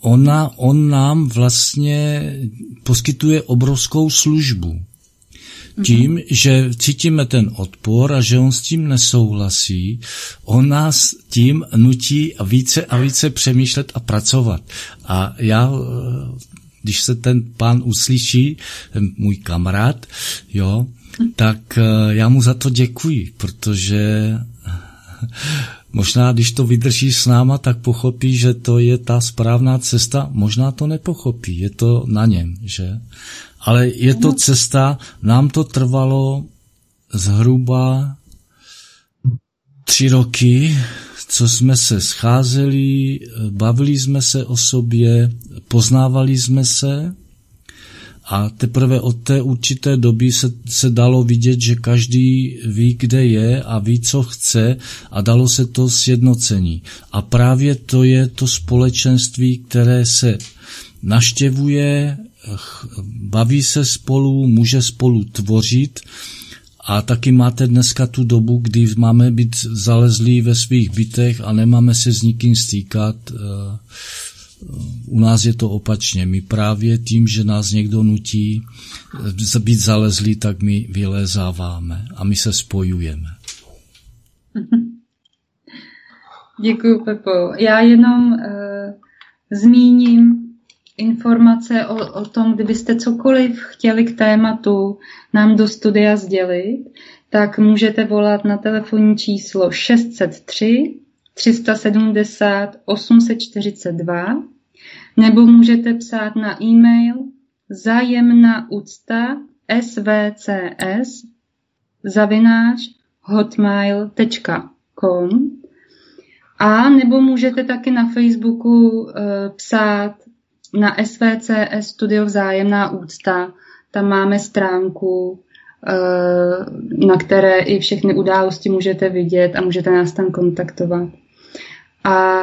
ona, on nám vlastně poskytuje obrovskou službu. Tím, mm-hmm. že cítíme ten odpor a že on s tím nesouhlasí, on nás tím nutí více a více přemýšlet a pracovat. A já, když se ten pán uslyší, ten můj kamarád, jo, tak eh, já mu za to děkuji, protože možná, když to vydrží s náma, tak pochopí, že to je ta správná cesta. Možná to nepochopí, je to na něm, že? Ale je to cesta, nám to trvalo zhruba tři roky, co jsme se scházeli, bavili jsme se o sobě, poznávali jsme se a teprve od té určité doby se, se dalo vidět, že každý ví, kde je a ví, co chce a dalo se to sjednocení. A právě to je to společenství, které se naštěvuje, baví se spolu, může spolu tvořit a taky máte dneska tu dobu, kdy máme být zalezlí ve svých bytech a nemáme se s nikým stýkat. Eh, u nás je to opačně. My právě tím, že nás někdo nutí eh, být zalezlí, tak my vylézáváme a my se spojujeme. Děkuji, Pepo. Já jenom uh, zmíním informace o, o tom, kdybyste cokoliv chtěli k tématu nám do studia sdělit, tak můžete volat na telefonní číslo 603 370 842 nebo můžete psát na e-mail zájemná úcta svcs zavináč hotmail.com a nebo můžete taky na Facebooku uh, psát na SVCS Studio Vzájemná úcta. Tam máme stránku, eh, na které i všechny události můžete vidět a můžete nás tam kontaktovat. A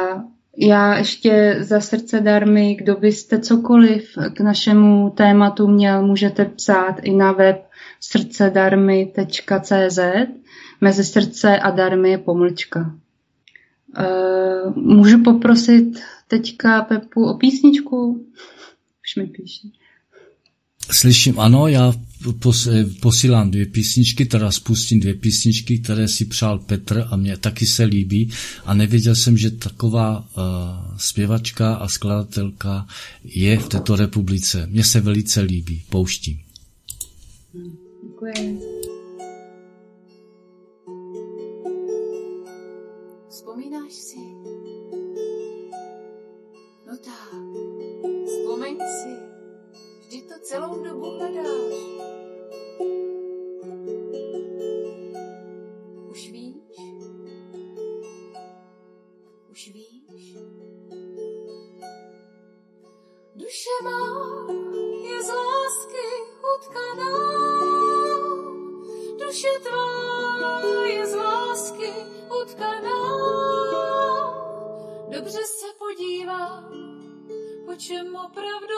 já ještě za srdce darmy, kdo byste cokoliv k našemu tématu měl, můžete psát i na web srdcedarmy.cz mezi srdce a darmy je pomlčka. Uh, můžu poprosit teďka Pepu o písničku? Už mi píše. Slyším, ano, já pos, posílám dvě písničky, teda spustím dvě písničky, které si přál Petr a mě taky se líbí a nevěděl jsem, že taková uh, zpěvačka a skladatelka je v této republice. Mně se velice líbí, pouštím. Děkuji. Vzpomínáš si? Celou dobu hledáš. Už víš? Už víš? Duše má je z lásky utkaná, duše tvá je z lásky utkaná. Dobře se podívá, po čem opravdu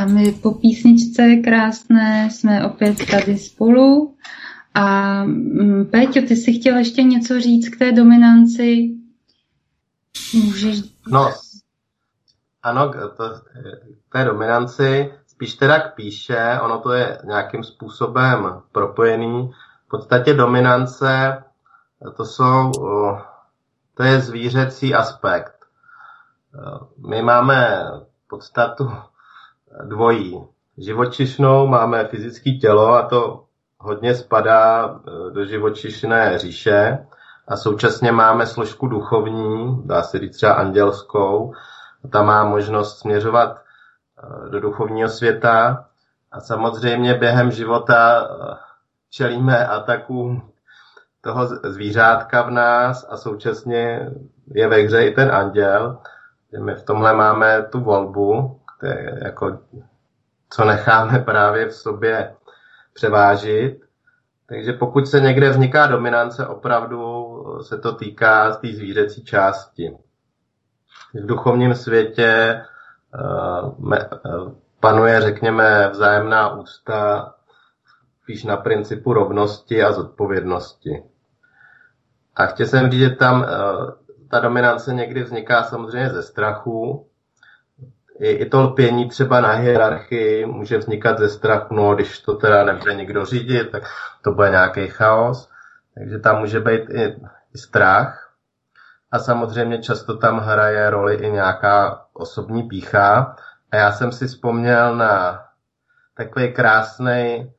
a my po písničce krásné jsme opět tady spolu. A mm, Péťo, ty jsi chtěl ještě něco říct k té dominanci? Můžeš... No, ano, k to, k té dominanci, spíš teda k píše, ono to je nějakým způsobem propojený. V podstatě dominance, to jsou, to je zvířecí aspekt. My máme podstatu dvojí. Živočišnou máme fyzické tělo a to hodně spadá e, do živočišné říše a současně máme složku duchovní, dá se říct třeba andělskou, ta má možnost směřovat e, do duchovního světa a samozřejmě během života e, čelíme atakům toho zvířátka v nás a současně je ve hře i ten anděl. My v tomhle máme tu volbu, které jako, co necháme právě v sobě převážit. Takže pokud se někde vzniká dominance, opravdu se to týká z té zvířecí části. V duchovním světě uh, panuje, řekněme, vzájemná ústa spíš na principu rovnosti a zodpovědnosti. A chtěl jsem říct, že tam uh, ta dominance někdy vzniká samozřejmě ze strachu, i, i to lpění třeba na hierarchii může vznikat ze strachu, no když to teda nebude nikdo řídit, tak to bude nějaký chaos. Takže tam může být i, i strach. A samozřejmě často tam hraje roli i nějaká osobní pícha. A já jsem si vzpomněl na takový krásný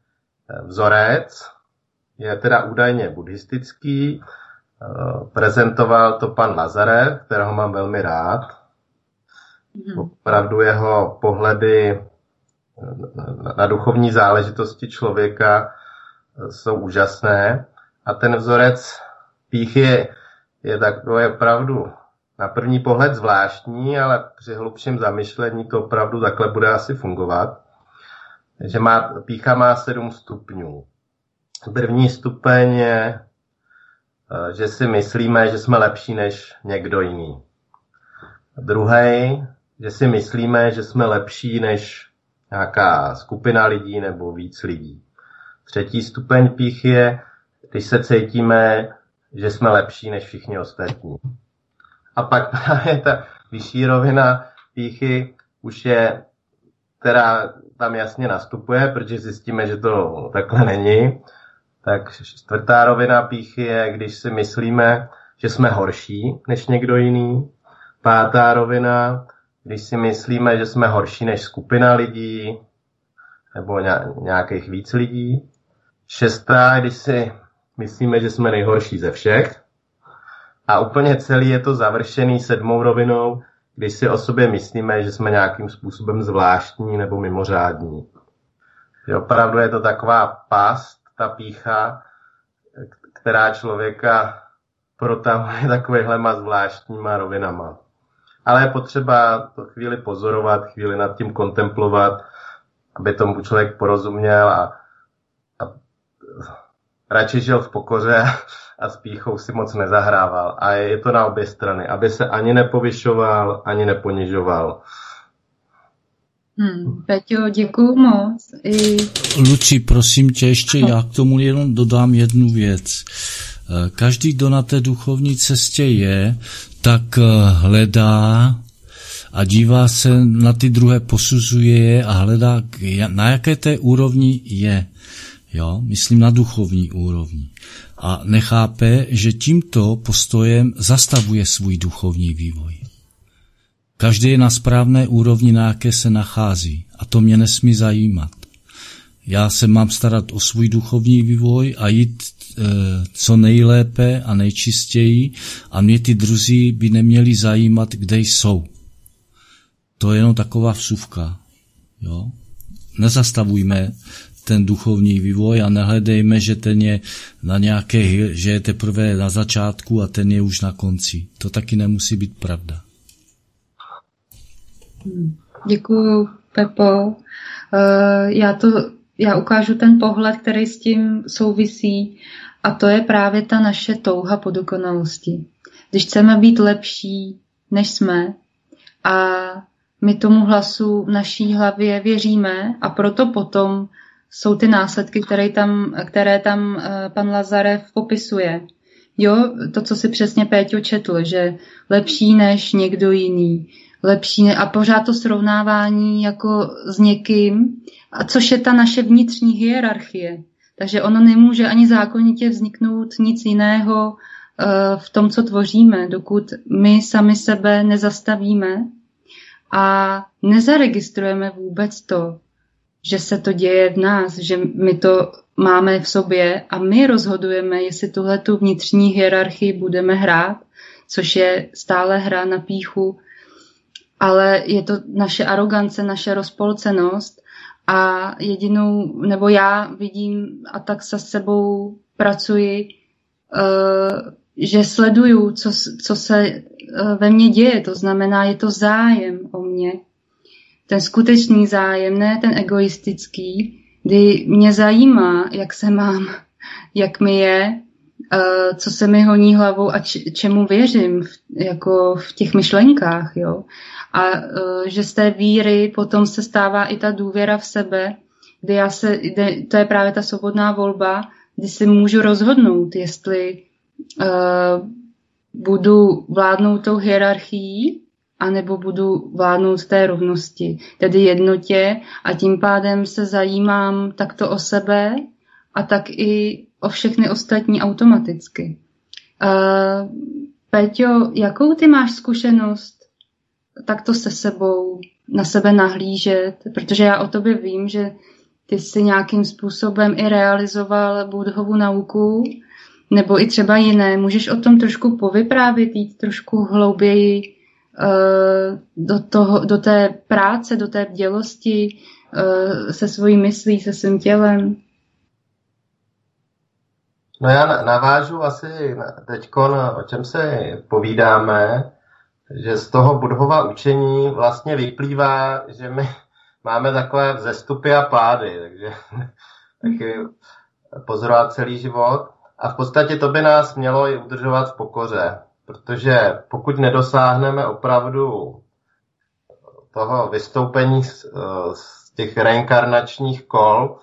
vzorec, je teda údajně buddhistický, prezentoval to pan Lazarev, kterého mám velmi rád. Opravdu jeho pohledy na duchovní záležitosti člověka jsou úžasné. A ten vzorec píchy je, je takový opravdu na první pohled zvláštní, ale při hlubším zamyšlení to opravdu takhle bude asi fungovat. že má, pícha má sedm stupňů. První stupeň je, že si myslíme, že jsme lepší než někdo jiný. Druhý že si myslíme, že jsme lepší než nějaká skupina lidí nebo víc lidí. Třetí stupeň pích je, když se cítíme, že jsme lepší než všichni ostatní. A pak právě ta vyšší rovina píchy už je, která tam jasně nastupuje, protože zjistíme, že to takhle není. Tak čtvrtá rovina píchy je, když si myslíme, že jsme horší než někdo jiný. Pátá rovina když si myslíme, že jsme horší než skupina lidí, nebo nějakých víc lidí. Šestá, když si myslíme, že jsme nejhorší ze všech. a úplně celý je to završený sedmou rovinou, když si o sobě myslíme, že jsme nějakým způsobem zvláštní nebo mimořádní. Že opravdu je to taková past, ta pícha, která člověka protahuje takovýhlema zvláštníma rovinama. Ale je potřeba to chvíli pozorovat, chvíli nad tím kontemplovat, aby tomu člověk porozuměl a, a radši žil v pokoře a s píchou si moc nezahrával. A je to na obě strany, aby se ani nepovyšoval, ani neponižoval. Hmm, Peťo, děkuju moc. I... Luci, prosím tě, ještě já k tomu jenom dodám jednu věc. Každý, kdo na té duchovní cestě je, tak eh, hledá a dívá se na ty druhé, posuzuje je a hledá, na jaké té úrovni je. Jo, myslím na duchovní úrovni. A nechápe, že tímto postojem zastavuje svůj duchovní vývoj. Každý je na správné úrovni, na jaké se nachází. A to mě nesmí zajímat. Já se mám starat o svůj duchovní vývoj a jít co nejlépe a nejčistěji a mě ty druzí by neměli zajímat, kde jsou. To je jenom taková vsuvka. Jo? Nezastavujme ten duchovní vývoj a nehledejme, že ten je na nějaké, že je teprve na začátku a ten je už na konci. To taky nemusí být pravda. Děkuju, Pepo. Eh, já, to, já ukážu ten pohled, který s tím souvisí a to je právě ta naše touha po dokonalosti. Když chceme být lepší, než jsme a my tomu hlasu v naší hlavě věříme a proto potom jsou ty následky, které tam, které tam eh, pan Lazarev popisuje. Jo, to, co si přesně Péťo četl, že lepší než někdo jiný, lepší a pořád to srovnávání jako s někým, a což je ta naše vnitřní hierarchie. Takže ono nemůže ani zákonitě vzniknout nic jiného eh, v tom, co tvoříme, dokud my sami sebe nezastavíme a nezaregistrujeme vůbec to, že se to děje v nás, že my to máme v sobě a my rozhodujeme, jestli tuhle tu vnitřní hierarchii budeme hrát, což je stále hra na píchu, ale je to naše arogance, naše rozpolcenost a jedinou, nebo já vidím a tak se sebou pracuji, eh, že sleduju, co, co se eh, ve mně děje, to znamená, je to zájem o mě, ten skutečný zájem, ne ten egoistický, kdy mě zajímá, jak se mám, jak mi je, eh, co se mi honí hlavou a čemu věřím jako v těch myšlenkách. Jo? A eh, že z té víry potom se stává i ta důvěra v sebe, kdy já se, to je právě ta svobodná volba, kdy si můžu rozhodnout, jestli uh, budu vládnout tou hierarchií anebo budu vládnout té rovnosti, tedy jednotě a tím pádem se zajímám takto o sebe a tak i o všechny ostatní automaticky. Uh, Peťo, jakou ty máš zkušenost takto se sebou, na sebe nahlížet? Protože já o tobě vím, že ty jsi nějakým způsobem i realizoval Budhovu nauku, nebo i třeba jiné. Můžeš o tom trošku povyprávět, jít trošku hlouběji Eh, do, toho, do té práce, do té bdělosti eh, se svojí myslí, se svým tělem? No já navážu asi teď, o čem se povídáme, že z toho budhova učení vlastně vyplývá, že my máme takové vzestupy a pády, takže taky pozorovat celý život. A v podstatě to by nás mělo i udržovat v pokoře. Protože pokud nedosáhneme opravdu toho vystoupení z, z těch reinkarnačních kol,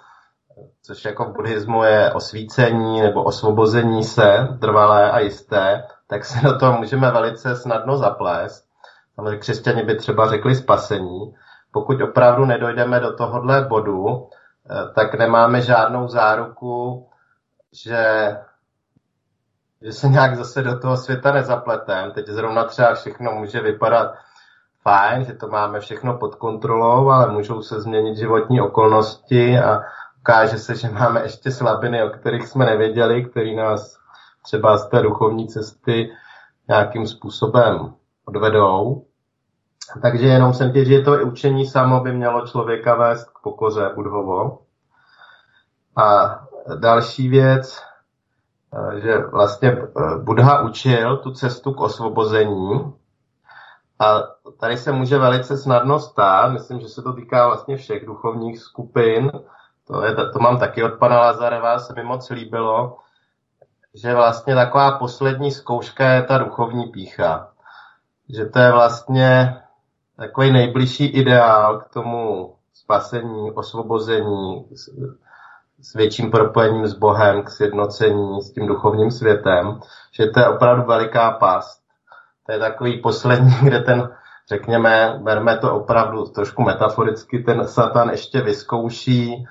což jako v buddhismu je osvícení nebo osvobození se trvalé a jisté, tak se do toho můžeme velice snadno zaplést. Samozřejmě křesťani by třeba řekli spasení. Pokud opravdu nedojdeme do tohohle bodu, eh, tak nemáme žádnou záruku, že že se nějak zase do toho světa nezapletem. Teď zrovna třeba všechno může vypadat fajn, že to máme všechno pod kontrolou, ale můžou se změnit životní okolnosti a ukáže se, že máme ještě slabiny, o kterých jsme nevěděli, které nás třeba z té duchovní cesty nějakým způsobem odvedou. Takže jenom jsem tě, že to učení samo by mělo člověka vést k pokoře Budhovo. A další věc, eh, že vlastně eh, Budha učil tu cestu k osvobození a tady se může velice snadno stát, myslím, že se to týká vlastně všech duchovních skupin, to, je, to mám taky od pana Lazareva, se mi moc líbilo, že vlastně taková poslední zkouška je ta duchovní pícha. Že to je vlastně takový nejbližší ideál k tomu spasení, osvobození, s, s větším propojením s Bohem, k sjednocení s tím duchovním světem, že to je opravdu veliká past. To je takový poslední, kde ten, řekněme, berme to opravdu trošku metaforicky, ten Satan ještě vyzkouší,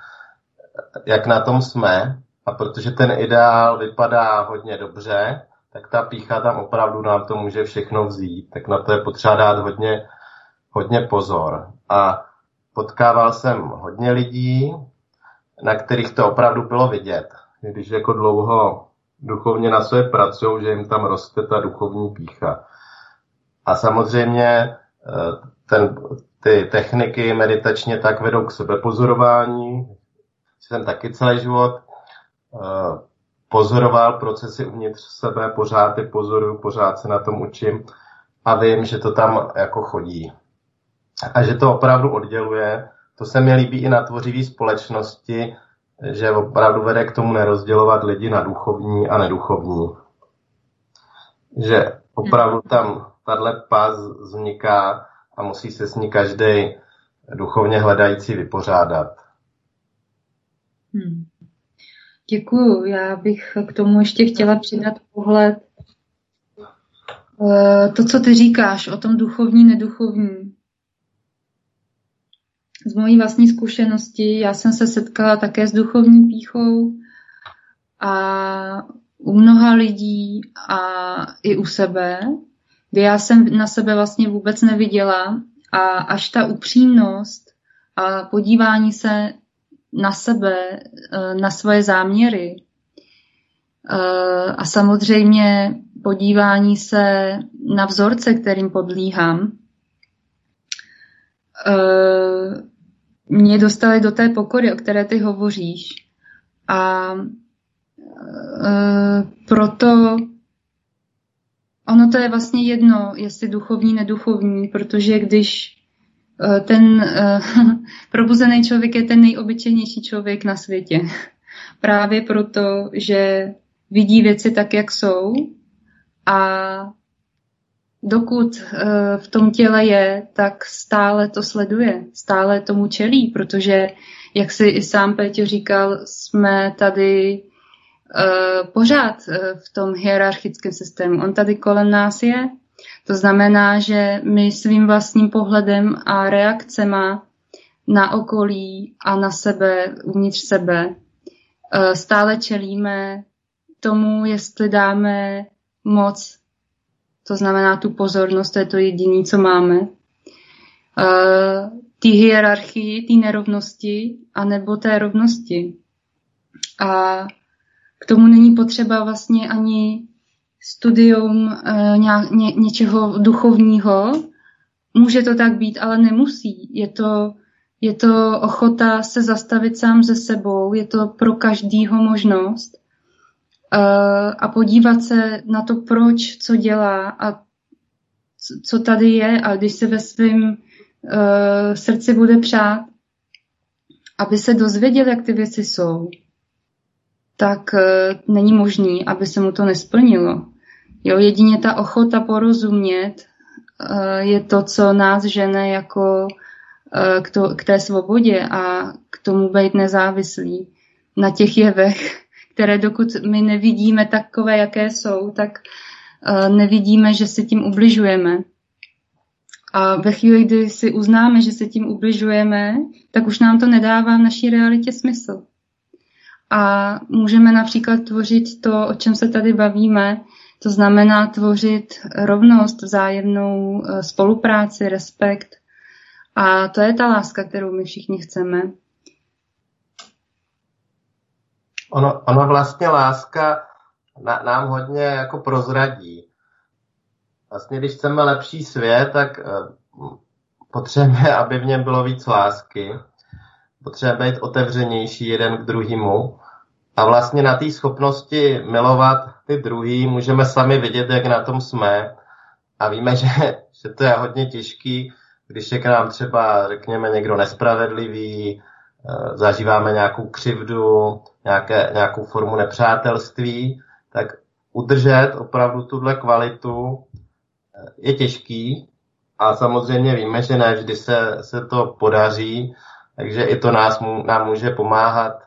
jak na tom jsme, a protože ten ideál vypadá hodně dobře, tak ta pícha tam opravdu nám to může všechno vzít. Tak na to je potřeba dát hodně, hodně pozor. A potkával jsem hodně lidí, na kterých to opravdu bylo vidět. Když jako dlouho duchovně na sobě pracují, že jim tam roste ta duchovní pícha. A samozřejmě eh, ten, ty techniky meditačně tak vedou k sebepozorování. Jsem taky celý život pozoroval procesy uvnitř sebe, pořád je pozoruju, pořád se na tom učím a vím, že to tam jako chodí. A že to opravdu odděluje. To se mi líbí i na tvořivý společnosti, že opravdu vede k tomu nerozdělovat lidi na duchovní a neduchovní. Že opravdu tam tahle pás vzniká a musí se s ní každý duchovně hledající vypořádat. Hmm. Děkuju. Já bych k tomu ještě chtěla přidat pohled. Eh, to, co ty říkáš o tom duchovní, neduchovní. Z mojí vlastní zkušenosti, já jsem se setkala také s duchovní píchou a u mnoha lidí a i u sebe, kdy já jsem na sebe vlastně vůbec neviděla a až ta upřímnost a podívání se na sebe, eh, na svoje záměry eh, a samozřejmě podívání se na vzorce, kterým podlíhám, eh, mě dostali do té pokory, o které ty hovoříš. A proto ono to je vlastně jedno, jestli duchovní, neduchovní, protože když ten uh, probuzený člověk je ten nejobyčejnější člověk na světě. Právě proto, že vidí věci tak, jak jsou a dokud uh, v tom těle je, tak stále to sleduje, stále tomu čelí, protože, jak si i sám Péťo říkal, jsme tady pořád v tom hierarchickém systému. On tady kolem nás je, to znamená, že my svým vlastním pohledem a reakcema na okolí a na sebe, uvnitř sebe, eh, stále čelíme tomu, jestli dáme moc, to znamená tu pozornost, to je to jediné, co máme, eh, ty hierarchii, ty nerovnosti, anebo té rovnosti. A k tomu není potřeba vlastně ani studium uh, ně, něčeho duchovního. Může to tak být, ale nemusí. Je to, je to ochota se zastavit sám ze sebou, je to pro každýho možnost uh, a podívat se na to, proč, co dělá a co tady je a když se ve svém uh, srdci bude přát, aby se dozvěděl, jak ty věci jsou, tak uh, není možný, aby se mu to nesplnilo. Jo, jedině ta ochota porozumět uh, je to, co nás žene jako uh, k, to, k té svobodě a k tomu být nezávislý na těch jevech, které dokud my nevidíme takové, jaké jsou, tak uh, nevidíme, že si tím ubližujeme. A ve chvíli, kdy si uznáme, že se tím ubližujeme, tak už nám to nedává v naší realitě smysl. A můžeme například tvořit to, o čem se tady bavíme, to znamená tvořit rovnost, vzájemnou eh, spolupráci, respekt. A to je ta láska, kterou my všichni chceme. Ono, ono vlastně láska na, nám hodně jako prozradí. vlastně když chceme lepší svět, tak potřebujeme, aby v něm bylo víc lásky, potřebujeme být otevřenější jeden k druhému a vlastně na té schopnosti milovat ty druhý můžeme sami vidět, jak na tom jsme. A víme, že, že to je hodně těžký, když je k nám třeba, řekněme, někdo nespravedlivý, eh, zažíváme nějakou křivdu, nějaké, nějakou formu nepřátelství, tak udržet opravdu tuhle kvalitu eh, je těžký. A samozřejmě víme, že ne vždy se, se to podaří, takže i to nás, nám může pomáhat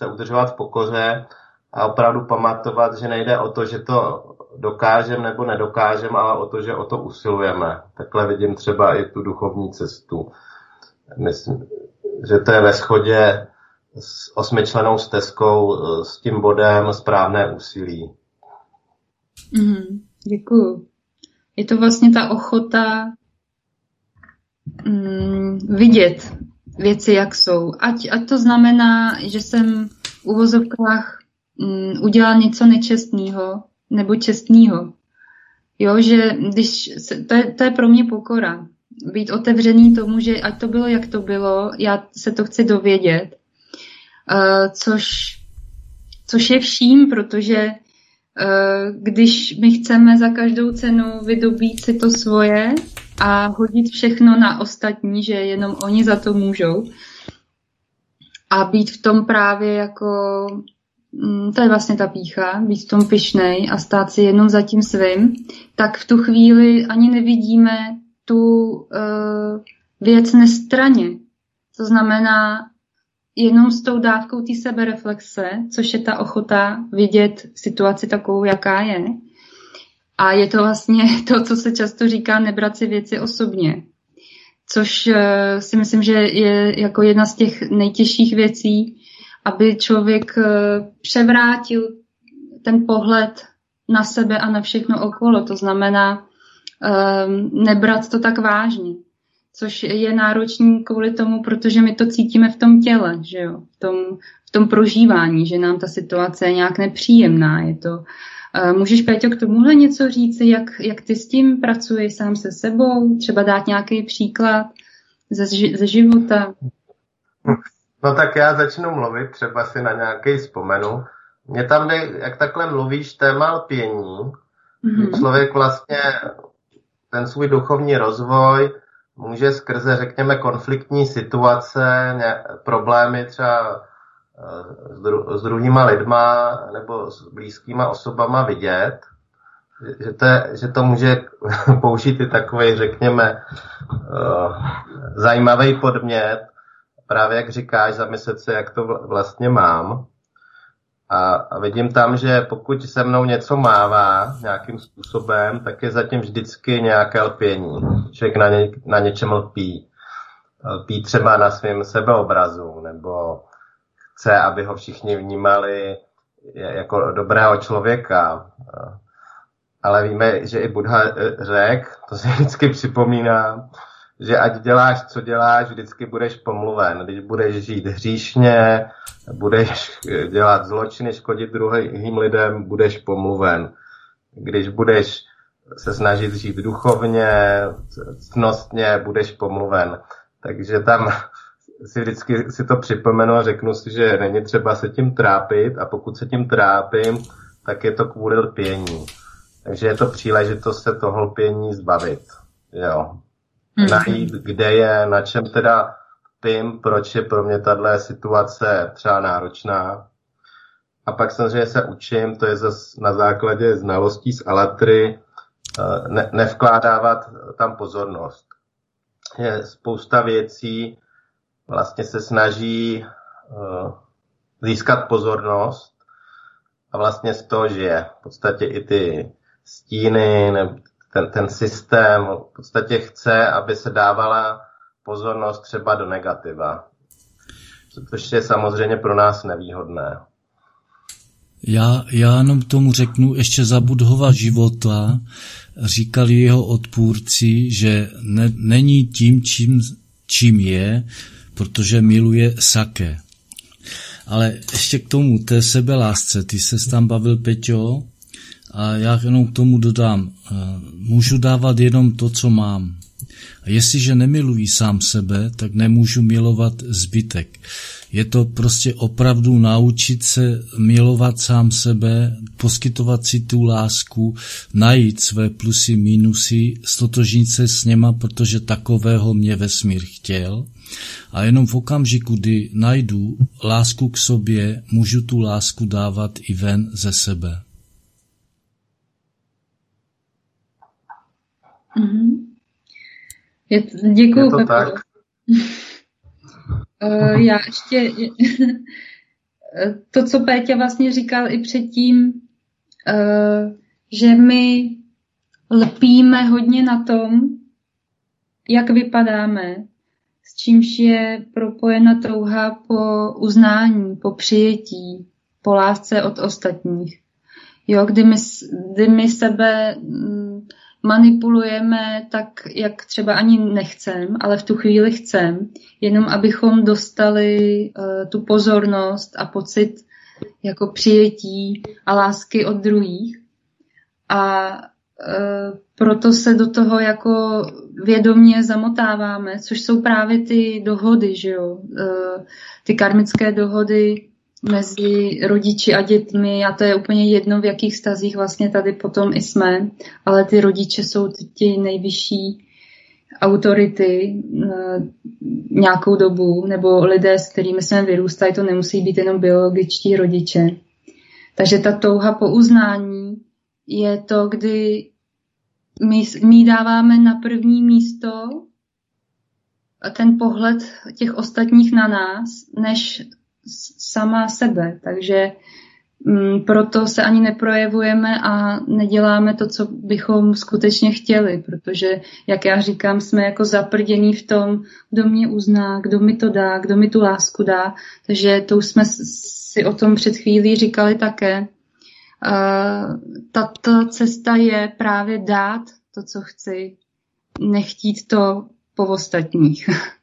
se udržovat v pokoře a opravdu pamatovat, že nejde o to, že to dokážeme nebo nedokážeme, ale o to, že o to usilujeme. Takhle vidím třeba i tu duchovní cestu. Myslím, že to je ve shodě s osmičlenou stezkou, s tím bodem správné úsilí. Mm, děkuju. Je to vlastně ta ochota mm, vidět věci, jak jsou. Ať, ať to znamená, že jsem v uvozovkách mm, udělal něco nečestného nebo čestného. Jo, že když se, to, je, to je pro mě pokora. Být otevřený tomu, že ať to bylo, jak to bylo, já se to chci dovědět. Uh, což, což je vším, protože uh, když my chceme za každou cenu vydobít si to svoje, a hodit všechno na ostatní, že jenom oni za to můžou. A být v tom právě jako, mm, to je vlastně ta pícha, být v tom pyšnej a stát si jenom za tím svým, tak v tu chvíli ani nevidíme tu uh, věc nestraně. To znamená, jenom s tou dávkou té sebereflexe, což je ta ochota vidět situaci takovou, jaká je, a je to vlastně to, co se často říká, nebrat si věci osobně. Což eh, si myslím, že je jako jedna z těch nejtěžších věcí, aby člověk eh, převrátil ten pohled na sebe a na všechno okolo. To znamená um, nebrat to tak vážně. Což je náročný kvůli tomu, protože my to cítíme v tom těle, že jo? V, tom, v tom prožívání, že nám ta situace je nějak nepříjemná. Je to Můžeš, Péťo, k tomuhle něco říct, jak, jak ty s tím pracuješ sám se sebou? Třeba dát nějaký příklad ze, ze života? No tak já začnu mluvit, třeba si na nějaký vzpomenu. Mě tam jde, jak takhle mluvíš, téma lpění. Mm-hmm. Člověk vlastně ten svůj duchovní rozvoj může skrze, řekněme, konfliktní situace, problémy třeba s, dru- s druhýma lidma nebo s blízkýma osobama vidět, že to, je, že to může použít i takový, řekněme, uh, zajímavý podmět, právě jak říkáš, zamyslet se, jak to vlastně mám. A, a vidím tam, že pokud se mnou něco mává nějakým způsobem, tak je zatím vždycky nějaké lpění. Člověk na, ně, na něčem lpí. Lpí třeba na svém sebeobrazu, nebo chce, aby ho všichni vnímali jako dobrého člověka. Ale víme, že i Buddha řekl, to se vždycky připomíná, že ať děláš, co děláš, vždycky budeš pomluven. Když budeš žít hříšně, budeš dělat zločiny, škodit druhým lidem, budeš pomluven. Když budeš se snažit žít duchovně, cnostně, budeš pomluven. Takže tam si vždycky si to připomenu a řeknu si, že není třeba se tím trápit a pokud se tím trápím, tak je to kvůli lpění. Takže je to příležitost se toho lpění zbavit. Jo. Mm-hmm. Najít, kde je, na čem teda pím, proč je pro mě tahle situace třeba náročná. A pak samozřejmě se učím, to je zase na základě znalostí z Alatry, eh, ne, nevkládávat tam pozornost. Je spousta věcí, vlastně se snaží uh, získat pozornost a vlastně z toho žije. V podstatě i ty stíny, ten, ten systém v podstatě chce, aby se dávala pozornost třeba do negativa. Což je samozřejmě pro nás nevýhodné. Já, já jenom tomu řeknu, ještě za Budhova života říkali jeho odpůrci, že ne, není tím, čím, čím je, protože miluje sake. Ale ještě k tomu, té sebelásce, ty se tam bavil, Peťo, A já jenom k tomu dodám, eh, můžu dávat jenom to, co mám. A jestliže nemiluji sám sebe, tak nemůžu milovat zbytek. Je to prostě opravdu naučit se milovat sám sebe, poskytovat si tu lásku, najít své plusy, minusy, stotožnit se s něma, protože takového mě vesmír chtěl. A jenom v okamžiku, kdy najdu lásku k sobě, můžu tu lásku dávat i ven ze sebe. Mm-hmm. Je, děkuju, Je to tak? Uh, já ještě to, co Péťa vlastně říkal i předtím, uh, že my lpíme hodně na tom, jak vypadáme, s čímž je propojena touha po uznání, po přijetí, po lásce od ostatních. Jo, kdy my, kdy my sebe mm, manipulujeme tak, jak třeba ani nechcem, ale v tu chvíli chcem, jenom abychom dostali uh, tu pozornost a pocit jako přijetí a lásky od druhých. A uh, proto se do toho jako vědomně zamotáváme, což jsou právě ty dohody, že jo? Uh, ty karmické dohody, mezi rodiči a dětmi a to je úplně jedno, v jakých stazích vlastně tady potom i jsme, ale ty rodiče jsou ti nejvyšší autority eh, nějakou dobu, nebo lidé, s kterými jsme vyrůstali, to nemusí být jenom biologičtí rodiče. Takže ta touha po uznání je to, kdy my, my dáváme na první místo ten pohled těch ostatních na nás, než sama sebe. Takže mm, proto se ani neprojevujeme a neděláme to, co bychom skutečně chtěli, protože, jak já říkám, jsme jako zaprdění v tom, kdo mě uzná, kdo mi to dá, kdo mi tu lásku dá. Takže to už jsme si o tom před chvílí říkali také. Tato cesta je právě dát to, co chci, nechtít to po ostatních.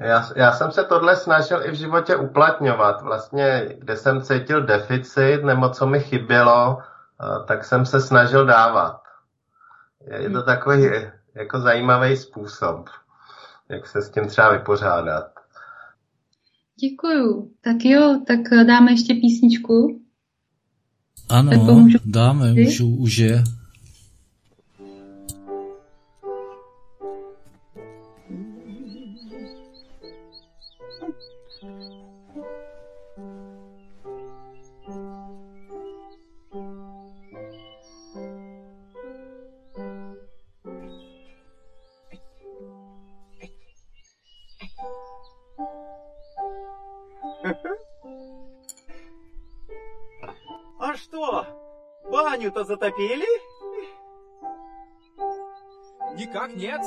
Já, já jsem se tohle snažil i v životě uplatňovat. Vlastně, kde jsem cítil deficit nebo co mi chybělo, eh, tak jsem se snažil dávat. Je to takový jako zajímavý způsob, jak se s tím třeba vypořádat. Děkuju. Tak jo, tak dáme ještě písničku. Ano, dáme, už, už je. Баню-то затопили? Никак нет.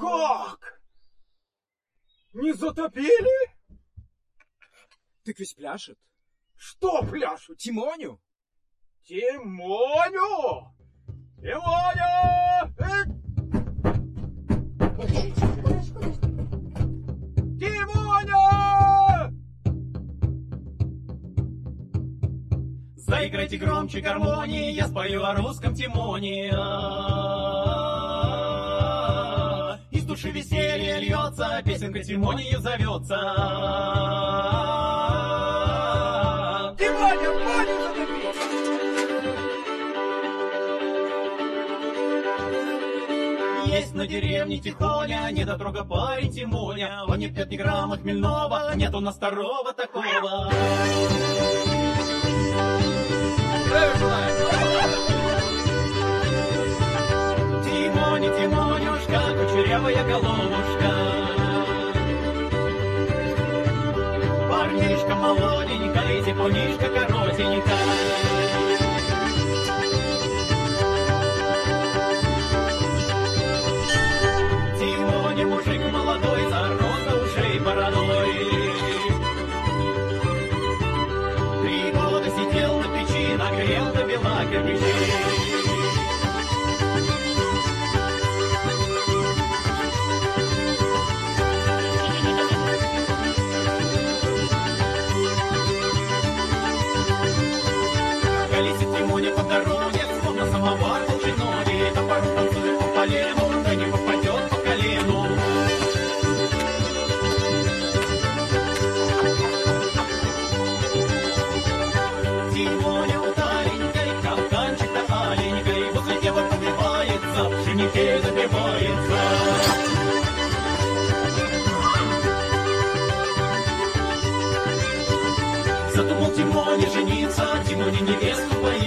Как? Не затопили? Так ведь пляшет. Что пляшут? Тимоню? Тимоню! Тимоня! Заиграйте громче гармонии, я спою о русском Тимоне. Из души веселье льется, песенка Тимонию зовется. Тимоня, Моня, Есть на деревне Тихоня, недотрога парень Тимоня. Он не пьет ни грамма хмельного, нет у нас второго такого. Тимони, Тимонюшка, кучерявая головушка. Парнишка молоденький, Тимонишка коротенькая. Give глаза, Тимоне невесту поедет.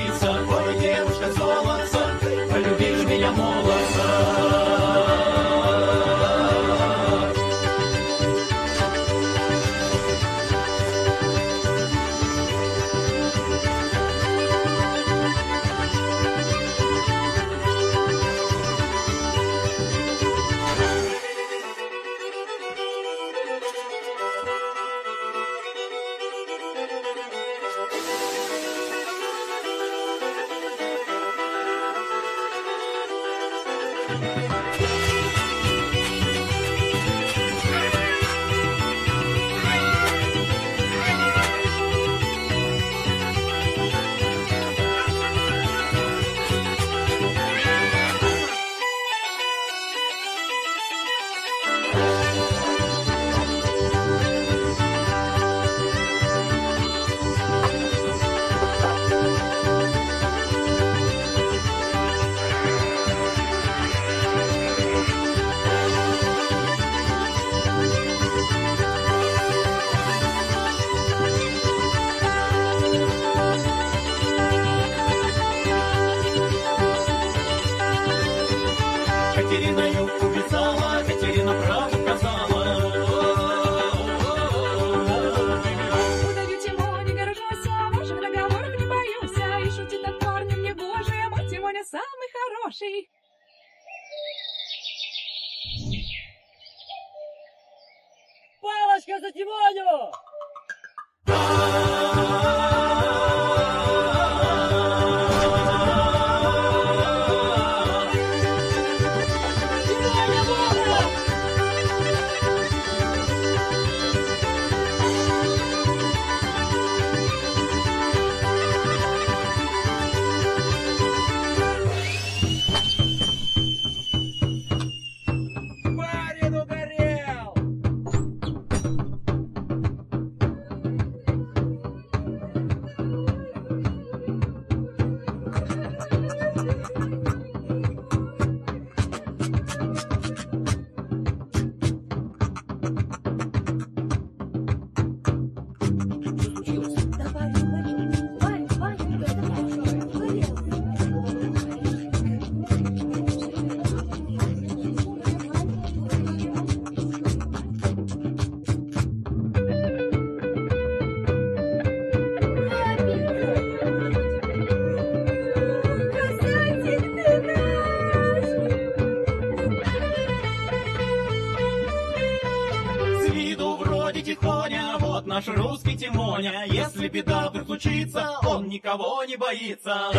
будет учиться, он никого не боится.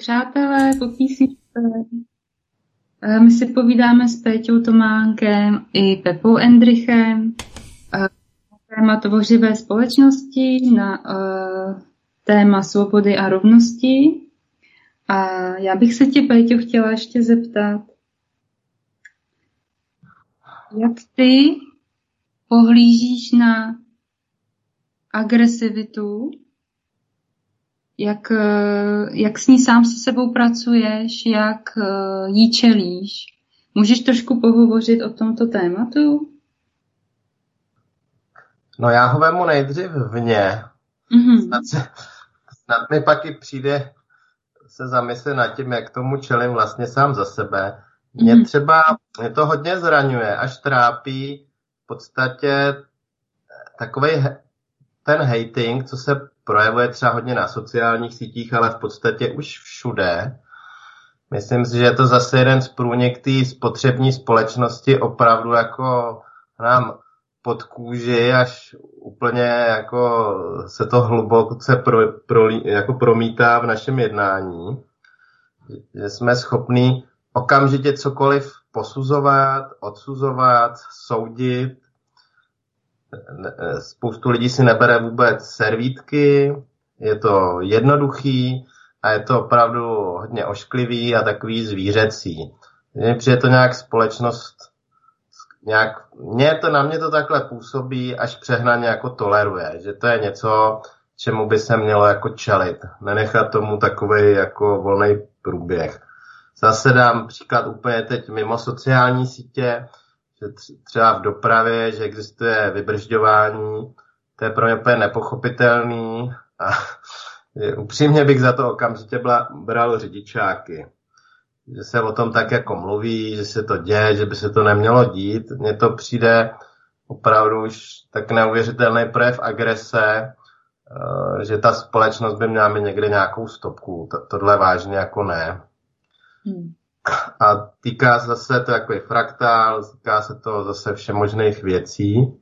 Přátelé, po písničce. Eh, My si povídáme s Péťou Tománkem i Pepou Endrichem eh, téma tvořivé společnosti, na eh, téma svobody a rovnosti. A já bych se tě, Péťo, chtěla ještě zeptat, jak ty pohlížíš na agresivitu jak, eh, jak s ní sám se sebou pracuješ, jak eh, jí čelíš. Můžeš trošku pohovořit o tomto tématu? No já ho vemu nejdřív vně. Mm-hmm. Snad, se, snad mi pak i přijde se zamyslet nad tím, jak tomu čelím vlastně sám za sebe. Mě Mhm. třeba, mě to hodně zraňuje, až trápí v podstatě takový ten hating, co se projevuje třeba hodně na sociálních sítích, ale v podstatě už všude. Myslím si, že je to zase jeden z průnik té spotřební společnosti opravdu jako nám pod kůži, až úplně jako se to hluboce pro, pro, jako promítá v našem jednání. Že jsme schopní okamžitě cokoliv posuzovat, odsuzovat, soudit. Spoustu lidí si nebere vůbec servítky, je to jednoduchý a je to opravdu hodně ošklivý a takový zvířecí. Mně přijde to nějak společnost, nějak, mě to, na mě to takhle působí, až přehnaně jako toleruje, že to je něco, čemu by se mělo jako čelit. Nenechat tomu takový jako volný průběh. Zase dám příklad úplně teď mimo sociální sítě, že třeba v dopravě, že existuje vybržďování, to je pro mě úplně nepochopitelný a upřímně bych za to okamžitě byla, bral řidičáky. Že se o tom tak jako mluví, že se to děje, že by se to nemělo dít. Mně to přijde opravdu už tak neuvěřitelný projev agrese, že ta společnost by měla mít někde nějakou stopku. Tohle vážně jako ne. Hmm. A týká se zase to jako fraktál, týká se to zase všemožných věcí.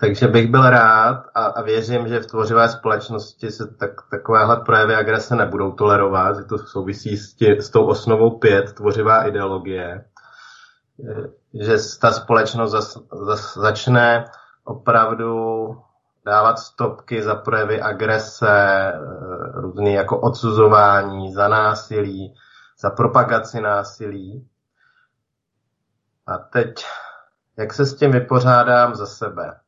Takže bych byl rád a, a věřím, že v tvořivé společnosti se tak, takovéhle projevy agrese nebudou tolerovat, že to souvisí s, tě, s tou osnovou pět, tvořivá ideologie, že ta společnost zas, zas, začne opravdu dávat stopky za projevy agrese, různý jako odsuzování, za násilí, za propagaci násilí. A teď, jak se s tím vypořádám za sebe?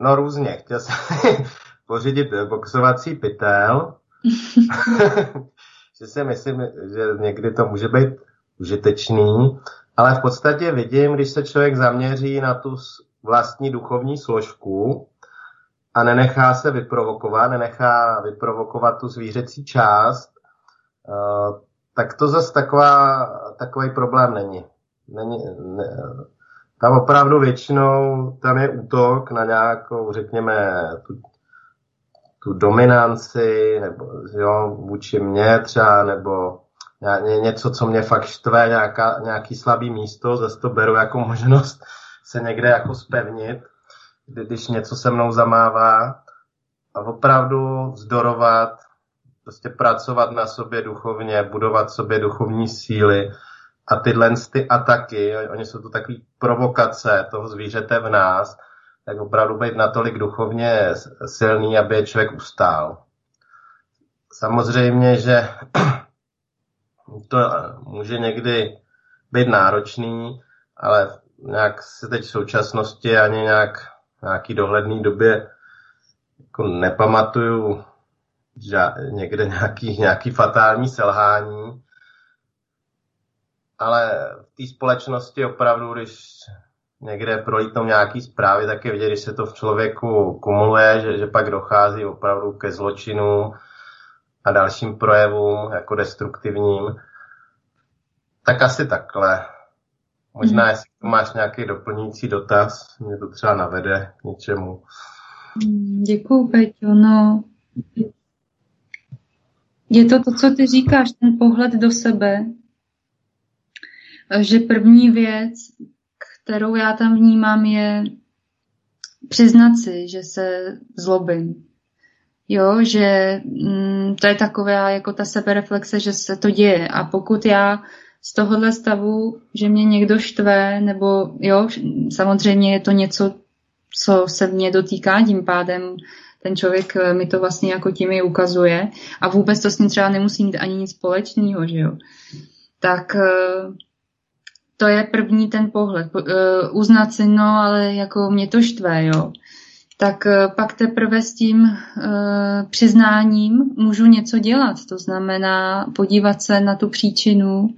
No různě. Chtěl jsem pořídit boxovací pytel, že si myslím, že někdy to může být užitečný, ale v podstatě vidím, když se člověk zaměří na tu vlastní duchovní složku a nenechá se vyprovokovat, nenechá vyprovokovat tu zvířecí část, tak to zase taková, takový problém není. není ne, tam opravdu většinou tam je útok na nějakou, řekněme, tu, tu dominanci, nebo jo, vůči mně třeba, nebo něco, co mě fakt štve, nějaká, nějaký slabý místo, zase to beru jako možnost se někde jako spevnit, když něco se mnou zamává a opravdu vzdorovat, prostě pracovat na sobě duchovně, budovat sobě duchovní síly a tyhle ty ataky, oni jsou to takové provokace toho zvířete v nás, tak opravdu být natolik duchovně silný, aby je člověk ustál. Samozřejmě, že to může někdy být náročný, ale nějak se teď v současnosti ani nějak nějaký dohledný době jako nepamatuju někde nějaký, nějaký fatální selhání, ale v té společnosti opravdu, když někde prolítnou nějaký zprávy, tak je vidět, když se to v člověku kumuluje, že, že pak dochází opravdu ke zločinu a dalším projevům, jako destruktivním. Tak asi takhle. Možná, jestli máš nějaký doplňující dotaz, mě to třeba navede k něčemu. Děkuju, Peťo. No, je to to, co ty říkáš, ten pohled do sebe, že první věc, kterou já tam vnímám, je přiznat si, že se zlobím. Jo, že mm, to je taková jako ta sebereflexe, že se to děje. A pokud já z tohohle stavu, že mě někdo štve, nebo jo, samozřejmě je to něco, co se mě dotýká, tím pádem ten člověk eh, mi to vlastně jako tím i ukazuje a vůbec to s ním třeba nemusí mít ani nic společného, že jo. Tak eh, to je první ten pohled. Eh, uznat si, no, ale jako mě to štve, jo. Tak pak teprve s tím přiznáním můžu něco dělat. To znamená podívat se na tu příčinu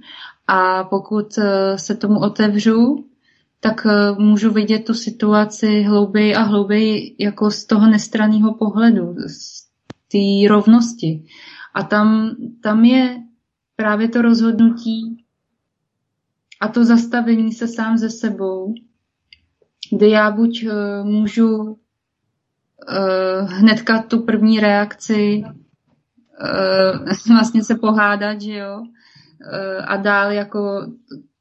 a pokud se tomu otevřu, tak eh, můžu vidět tu situaci hlouběji a hlouběji jako z toho nestraného pohledu, z té rovnosti. A tam, tam je právě to rozhodnutí a to zastavení se sám ze sebou, kdy já buď uh, můžu uh, hnedka tu první reakci uh, vlastně se pohádat, že jo, uh, a dál jako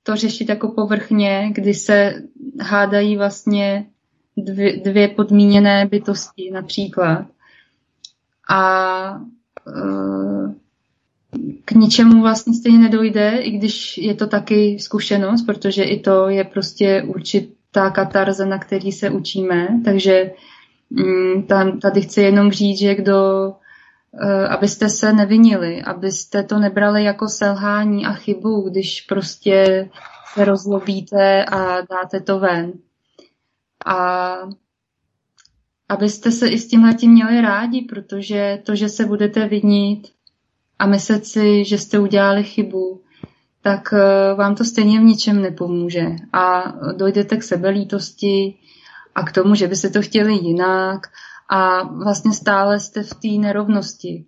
to řešit jako povrchně, kdy se hádají vlastně dvě, dvě podmíněné bytosti například. A e, k ničemu vlastně stejně nedojde, i když je to taky zkušenost, protože i to je prostě určitá katarze, na který se učíme. Takže mm, tam, tady chci jenom říct, že kdo abyste se nevinili, abyste to nebrali jako selhání a chybu, když prostě se rozlobíte a dáte to ven. A abyste se i s tímhletím měli rádi, protože to, že se budete vinit a myslet si, že jste udělali chybu, tak e, vám to stejně v ničem nepomůže. A dojdete k sebelítosti a k tomu, že by se to chtěli jinak a vlastně stále jste v té nerovnosti.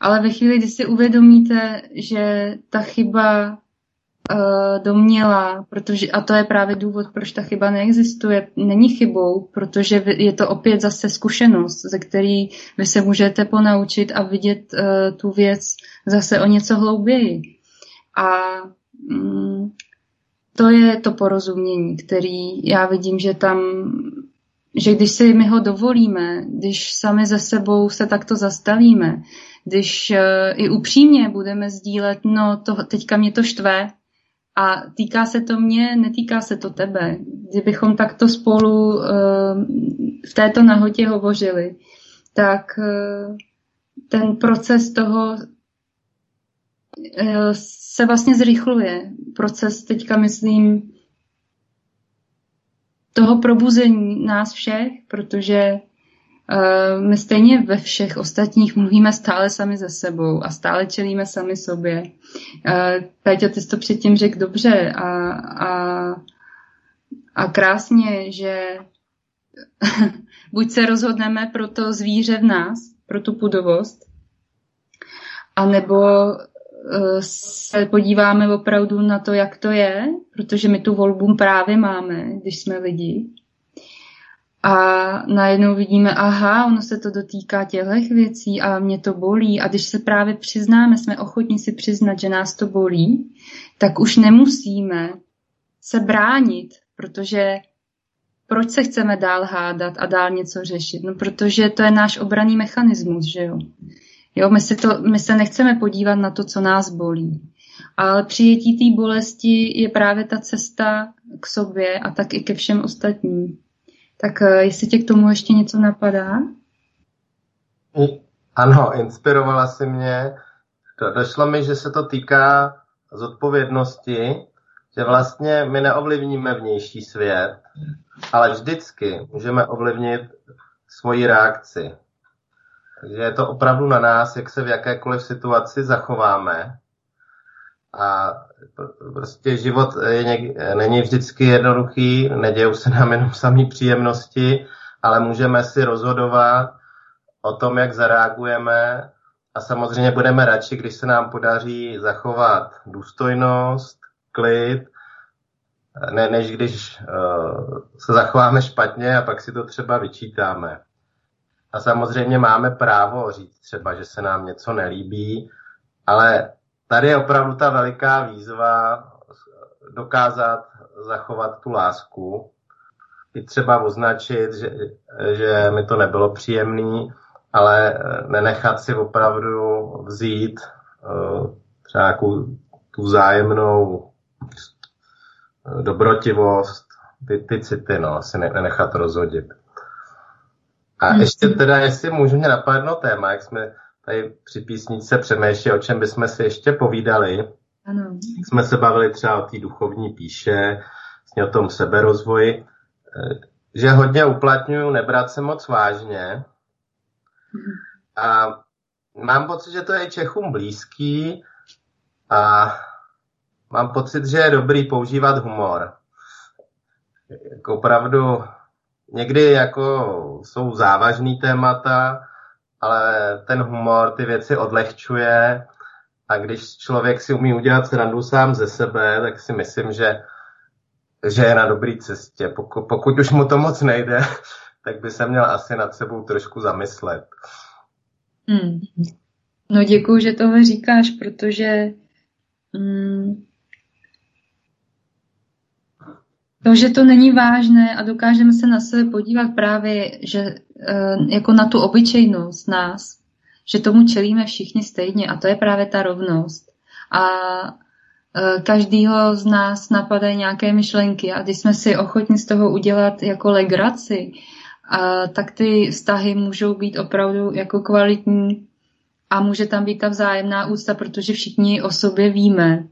Ale ve chvíli, kdy si uvědomíte, že ta chyba uh, doměla, protože, a to je právě důvod, proč ta chyba neexistuje, není chybou, protože je to opět zase zkušenost, ze který vy se můžete ponaučit a vidět uh, tu věc zase o něco hlouběji. A um, to je to porozumění, který já vidím, že tam, že když si my ho dovolíme, když sami ze sebou se takto zastavíme, když uh, i upřímně budeme sdílet, no to, teďka mě to štve, a týká se to mě, netýká se to tebe. Kdybychom takto spolu uh, v této nahotě hovořili, tak uh, ten proces toho se vlastně zrychluje. Proces teďka myslím toho probuzení nás všech, protože Eh, my stejně ve všech ostatních mluvíme stále sami ze sebou a stále čelíme sami sobě. Eh, Péťa, ty jsi to předtím řekl dobře a, a, a krásně, že buď se rozhodneme pro to zvíře v nás, pro tu pudovost, anebo se podíváme opravdu na to, jak to je, protože my tu volbu právě máme, když jsme lidi a najednou vidíme, aha, ono se to dotýká těchto věcí a mě to bolí. A když se právě přiznáme, jsme ochotní si přiznat, že nás to bolí, tak už nemusíme se bránit, protože proč se chceme dál hádat a dál něco řešit? No protože to je náš obraný mechanismus, že jo? Jo, my, si to, my se nechceme podívat na to, co nás bolí. Ale přijetí té bolesti je právě ta cesta k sobě a tak i ke všem ostatním. Tak eh, jestli tě k tomu ještě něco napadá? Ano, inspirovala si mě. Došlo mi, že se to týká zodpovědnosti, že vlastně my neovlivníme vnější svět, ale vždycky můžeme ovlivnit svoji reakci. Takže je to opravdu na nás, jak se v jakékoliv situaci zachováme. A prostě život je něk, není vždycky jednoduchý, nedějou se nám jenom samý příjemnosti, ale můžeme si rozhodovat o tom, jak zareagujeme a samozřejmě budeme radši, když se nám podaří zachovat důstojnost, klid, ne, než když uh, se zachováme špatně a pak si to třeba vyčítáme. A samozřejmě máme právo říct třeba, že se nám něco nelíbí, ale tady je opravdu ta veliká výzva dokázat zachovat tu lásku, i třeba označit, že, že mi to nebylo příjemný, ale eh, nenechat si opravdu vzít uh, třeba nějakou tu vzájemnou eh, dobrotivost, ty, ty city, no, asi ne, nenechat rozhodit. A hmm. ještě teda, jestli můžu mě napadnout téma, jak jsme tady při písničce přemýšleli, o čem bychom si ještě povídali. Ano. Jsme se bavili třeba o té duchovní píše, vlastně o tom seberozvoji, eh, že hodně uplatňuju nebrat se moc vážně. A mám pocit, že to je Čechům blízký a mám pocit, že je dobrý používat humor. Jako opravdu někdy jako jsou závažný témata, ale ten humor ty věci odlehčuje a když člověk si umí udělat srandu sám ze sebe, tak si myslím, že, že je na dobré cestě. Pokud, pokud už mu to moc nejde, tak by se měl asi nad sebou trošku zamyslet. Hmm. No děkuji, že tohle říkáš, protože hmm, to, že to není vážné a dokážeme se na sebe podívat právě, že eh, jako na tu obyčejnost nás, že tomu čelíme všichni stejně a to je právě ta rovnost. A eh, každýho z nás napadají nějaké myšlenky a když jsme si ochotni z toho udělat jako legraci, a tak ty vztahy můžou být opravdu jako kvalitní a může tam být ta vzájemná úcta, protože všichni o sobě víme,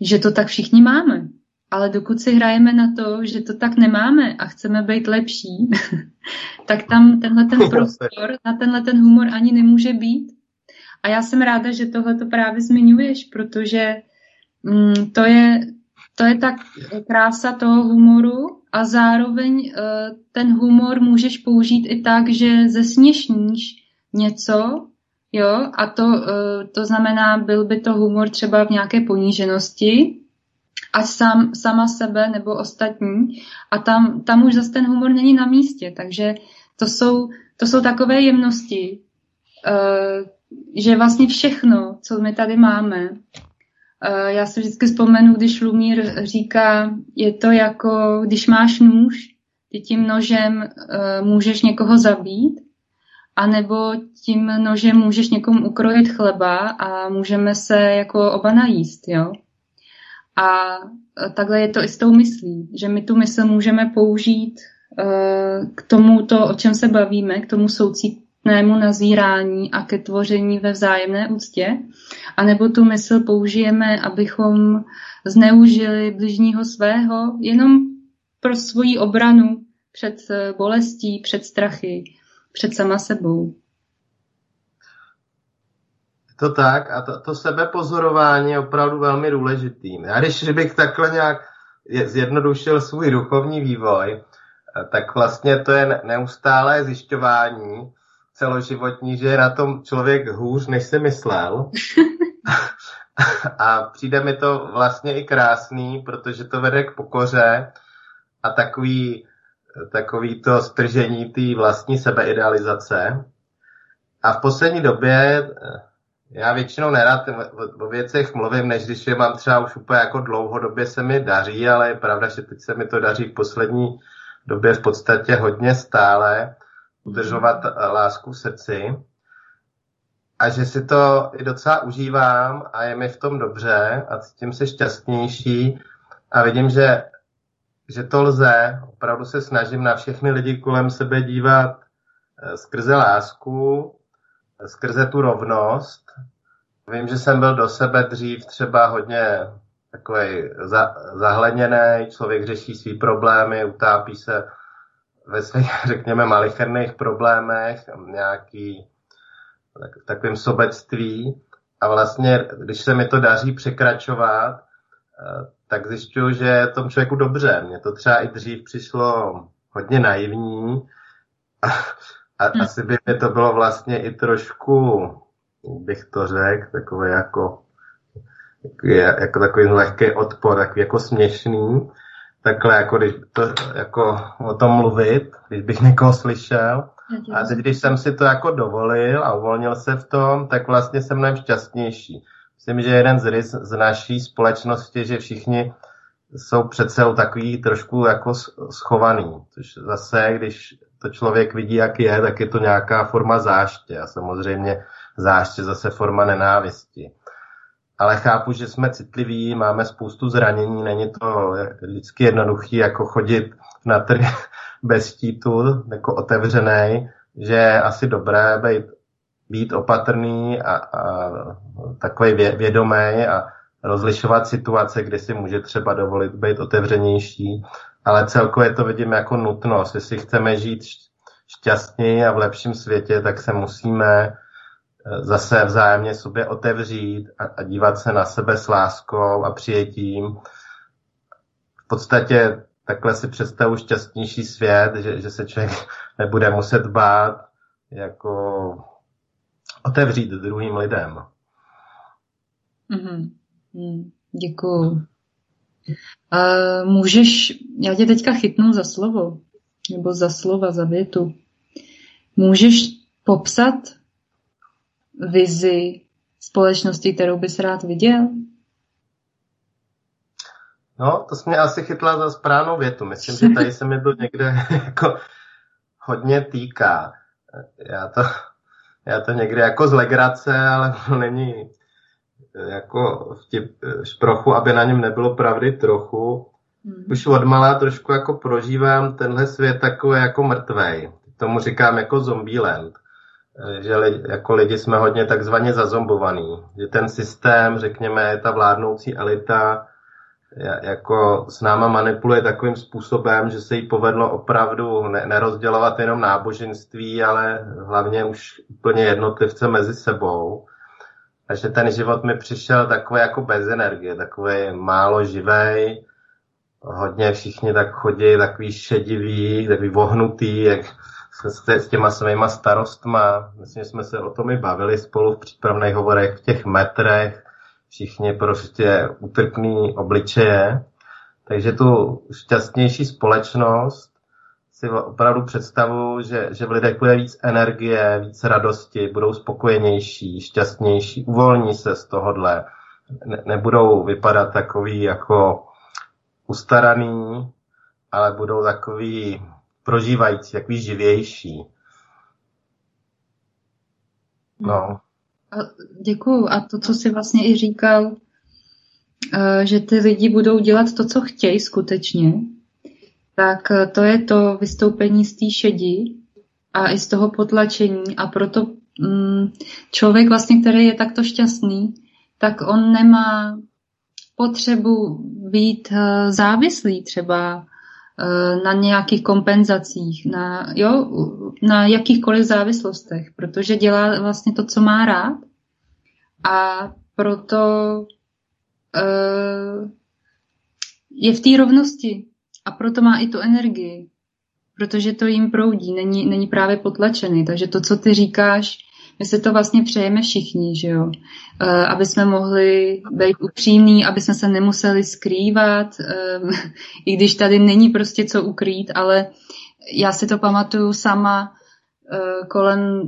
že to tak všichni máme. Ale dokud si hrajeme na to, že to tak nemáme a chceme být lepší, tak tam tenhle ten prostor na tenhle ten humor ani nemůže být. A já jsem ráda, že tohle to právě zmiňuješ, protože mm, to, je, to je tak krása toho humoru a zároveň uh, ten humor můžeš použít i tak, že zesměšníš něco, jo, a to, uh, to znamená, byl by to humor třeba v nějaké poníženosti, ať sám, sama sebe nebo ostatní. A tam, tam už zase ten humor není na místě. Takže to jsou, to jsou takové jemnosti, uh, že vlastně všechno, co my tady máme, uh, já si vždycky vzpomenu, když Lumír říká, je to jako, když máš nůž, ty tím nožem uh, můžeš někoho zabít, anebo tím nožem můžeš někomu ukrojit chleba a můžeme se jako oba najíst, jo. A e, takhle je to i s tou myslí, že my tu mysl můžeme použít e, k tomu, to, o čem se bavíme, k tomu soucitnému nazírání a ke tvoření ve vzájemné úctě, anebo tu mysl použijeme, abychom zneužili bližního svého jenom pro svoji obranu před e, bolestí, před strachy, před sama sebou to tak a to, to sebepozorování je opravdu velmi důležitý. Já když bych takhle nějak zjednodušil svůj duchovní vývoj, tak vlastně to je neustálé zjišťování celoživotní, že je na tom člověk hůř, než si myslel. a přijde mi to vlastně i krásný, protože to vede k pokoře a takový, takový to stržení té vlastní sebeidealizace. A v poslední době já většinou nerad o věcech mluvím, než když je mám třeba už úplně jako dlouhodobě se mi daří, ale je pravda, že teď se mi to daří v poslední době v podstatě hodně stále udržovat lásku v srdci a že si to i docela užívám a je mi v tom dobře a cítím se šťastnější a vidím, že, že to lze. Opravdu se snažím na všechny lidi kolem sebe dívat eh, skrze lásku, skrze tu rovnost. Vím, že jsem byl do sebe dřív třeba hodně takový za, zahleněný, člověk řeší svý problémy, utápí se ve svých, řekněme, malicherných problémech, nějaký tak, takovým sobectví. A vlastně, když se mi to daří překračovat, eh, tak zjišťuju, že je tomu člověku dobře. Mně to třeba i dřív přišlo hodně naivní. A, hmm. asi by mi to bylo vlastně i trošku, bych to řekl, takové jako, jako takový lehký odpor, takový jako směšný. Takhle jako, když to, jako o tom mluvit, když bych někoho slyšel. A teď, když jsem si to jako dovolil a uvolnil se v tom, tak vlastně jsem mnohem šťastnější. Myslím, že jeden z rys z naší společnosti, že všichni jsou přece takový trošku jako schovaný. Což zase, když to člověk vidí, jak je, tak je to nějaká forma záště a samozřejmě záště zase forma nenávisti. Ale chápu, že jsme citliví, máme spoustu zranění, není to vždycky jednoduchý jako chodit na trh bez štítu, jako otevřený, že je asi dobré být, být opatrný a, a takový vědomý a rozlišovat situace, kdy si může třeba dovolit být otevřenější, ale celkově to vidím jako nutnost. Jestli chceme žít šťastněji a v lepším světě, tak se musíme zase vzájemně sobě otevřít a, a dívat se na sebe s láskou a přijetím. V podstatě takhle si představu šťastnější svět, že, že se člověk nebude muset bát jako otevřít druhým lidem. Mm-hmm. Děkuju. Uh, můžeš, já tě teďka chytnu za slovo, nebo za slova, za větu. Můžeš popsat vizi společnosti, kterou bys rád viděl? No, to jsi mě asi chytla za správnou větu. Myslím, že tady se mi to někde jako hodně týká. Já to, já to někde jako z legrace, ale to není jako vtip, šprochu, aby na něm nebylo pravdy trochu. Hmm. Už od malá trošku jako prožívám tenhle svět takový jako mrtvej. Tomu říkám jako zombie land. Že li, jako lidi jsme hodně takzvaně zazombovaný. Že ten systém, řekněme, ta vládnoucí elita jako s náma manipuluje takovým způsobem, že se jí povedlo opravdu ne, nerozdělovat jenom náboženství, ale hlavně už úplně jednotlivce mezi sebou. Takže ten život mi přišel takový jako bez energie, takový málo živej, hodně všichni tak chodí takový šedivý, takový vohnutý, jak s, s těma svýma starostma. Myslím, že jsme se o tom i bavili spolu v přípravných hovorech v těch metrech, všichni prostě utrpný obličeje. Takže tu šťastnější společnost si opravdu představuju, že, že v lidech bude víc energie, víc radosti, budou spokojenější, šťastnější, uvolní se z tohohle, ne, nebudou vypadat takový jako ustaraný, ale budou takový prožívající, takový živější. No. Děkuju. A to, co jsi vlastně i říkal, eh, že ty lidi budou dělat to, co chtějí skutečně, tak eh, to je to vystoupení z té šedi a i z toho potlačení a proto mm, člověk vlastně, který je takto šťastný, tak on nemá potřebu být eh, závislý třeba na nějakých kompenzacích, na, jo, na jakýchkoliv závislostech, protože dělá vlastně to, co má rád a proto je v té rovnosti a proto má i tu energii, protože to jim proudí, není, není právě potlačený. Takže to, co ty říkáš, my se to vlastně přejeme všichni, že jo? E, aby jsme mohli být upřímní, aby jsme se nemuseli skrývat, e, i když tady není prostě co ukrýt, ale já si to pamatuju sama e, kolem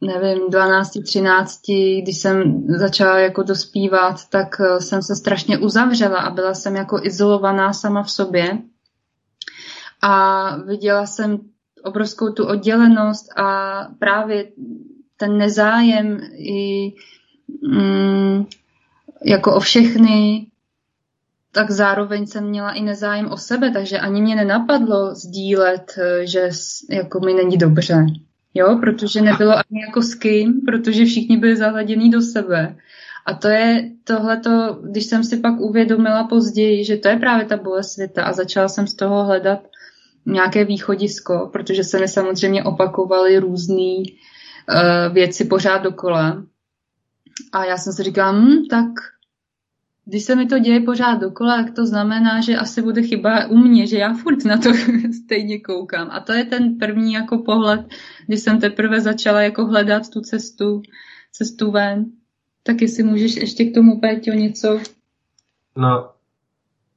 nevím, 12, 13, když jsem začala jako dospívat, tak jsem se strašně uzavřela a byla jsem jako izolovaná sama v sobě a viděla jsem obrovskou tu oddělenost a právě ten nezájem i mm, jako o všechny, tak zároveň jsem měla i nezájem o sebe, takže ani mě nenapadlo sdílet, že jako mi není dobře. Jo, protože nebylo ani jako s kým, protože všichni byli zahladění do sebe. A to je tohleto, když jsem si pak uvědomila později, že to je právě ta bolest světa a začala jsem z toho hledat nějaké východisko, protože se mi samozřejmě opakovaly různé věci pořád dokola. A já jsem si říkala, hm, tak když se mi to děje pořád dokola, tak to znamená, že asi bude chyba u mě, že já furt na to stejně koukám. A to je ten první jako pohled, kdy jsem teprve začala jako hledat tu cestu, cestu ven. Tak jestli můžeš ještě k tomu, Péťo, něco? No,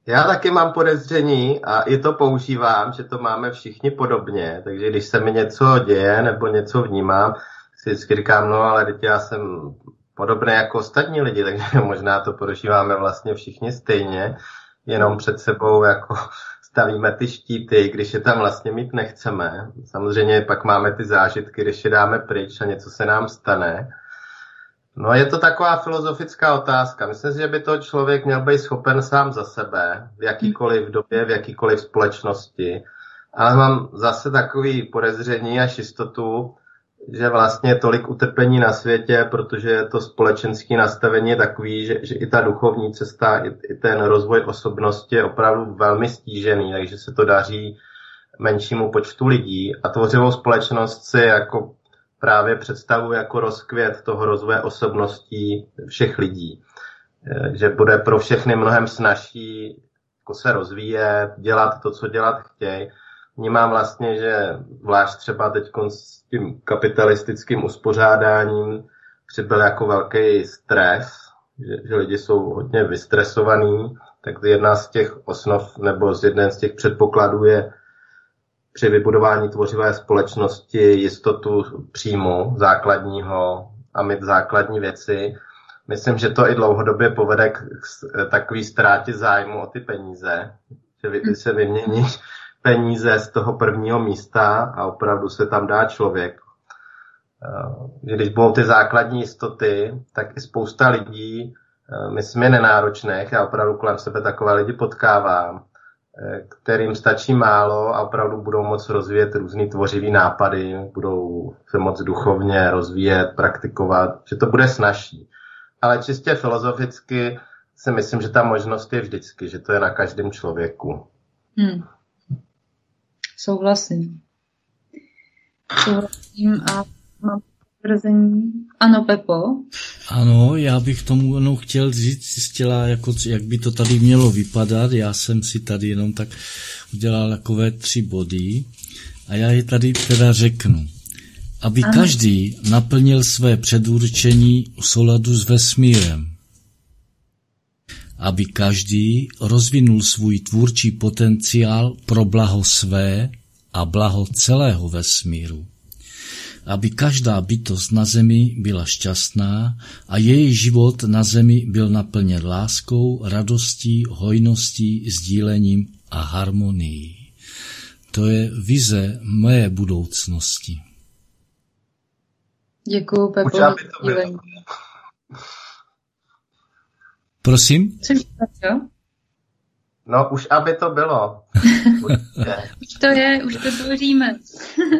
já taky mám podezření a i to používám, že to máme všichni podobně, takže když se mi něco děje nebo něco vnímám, si vždycky říkám, no ale teď já jsem podobný jako ostatní lidi, takže možná to prožíváme vlastně všichni stejně, jenom před sebou jako stavíme ty štíty, když je tam vlastně mít nechceme. Samozřejmě pak máme ty zážitky, když je dáme pryč a něco se nám stane. No je to taková filozofická otázka. Myslím si, že by to člověk měl být schopen sám za sebe, v jakýkoliv době, v jakýkoliv společnosti. Ale mám zase takový podezření a jistotu, že vlastně tolik utrpení na světě, protože to společenské nastavení je takový, že, že i ta duchovní cesta, i, i ten rozvoj osobnosti je opravdu velmi stížený, takže se to daří menšímu počtu lidí a tvořivou společnost si jako právě představuje jako rozkvět toho rozvoje osobností všech lidí. Eh, že bude pro všechny mnohem snažší jako se rozvíjet, dělat to, co dělat chtějí. Vnímám vlastně, že zvlášť třeba teď s tím kapitalistickým uspořádáním přibyl jako velký stres, že, že lidi jsou hodně vystresovaní, tak jedna z těch osnov nebo z jeden z těch předpokladů je při vybudování tvořivé společnosti jistotu příjmu základního a mít základní věci. Myslím, že to i dlouhodobě povede k takové ztrátě zájmu o ty peníze, že vy, se vymění peníze z toho prvního místa a opravdu se tam dá člověk. Eh, když budou ty základní jistoty, tak i spousta lidí, eh, myslím je nenáročných, já opravdu kolem sebe takové lidi potkávám, eh, kterým stačí málo a opravdu budou moct rozvíjet různý tvořivý nápady, budou se moc duchovně rozvíjet, praktikovat, že to bude snažší. Ale čistě filozoficky si myslím, že ta možnost je vždycky, že to je na každém člověku. Hmm. Souhlasím. Souhlasím a mám potvrzení. Ano, Pepo? Ano, já bych tomu jenom chtěl říct zcela, jako, jak by to tady mělo vypadat. Já jsem si tady jenom tak udělal takové tři body a já je tady teda řeknu. Aby ano. každý naplnil své předurčení v souladu s vesmírem aby každý rozvinul svůj tvůrčí potenciál pro blaho své a blaho celého vesmíru. Aby každá bytost na zemi byla šťastná a její život na zemi byl naplněn láskou, radostí, hojností, sdílením a harmonií. To je vize mé budoucnosti. Děkuji, Pepo. To bylo. Prosím? Co jo? No, už aby to bylo. už to je, už to tvoříme.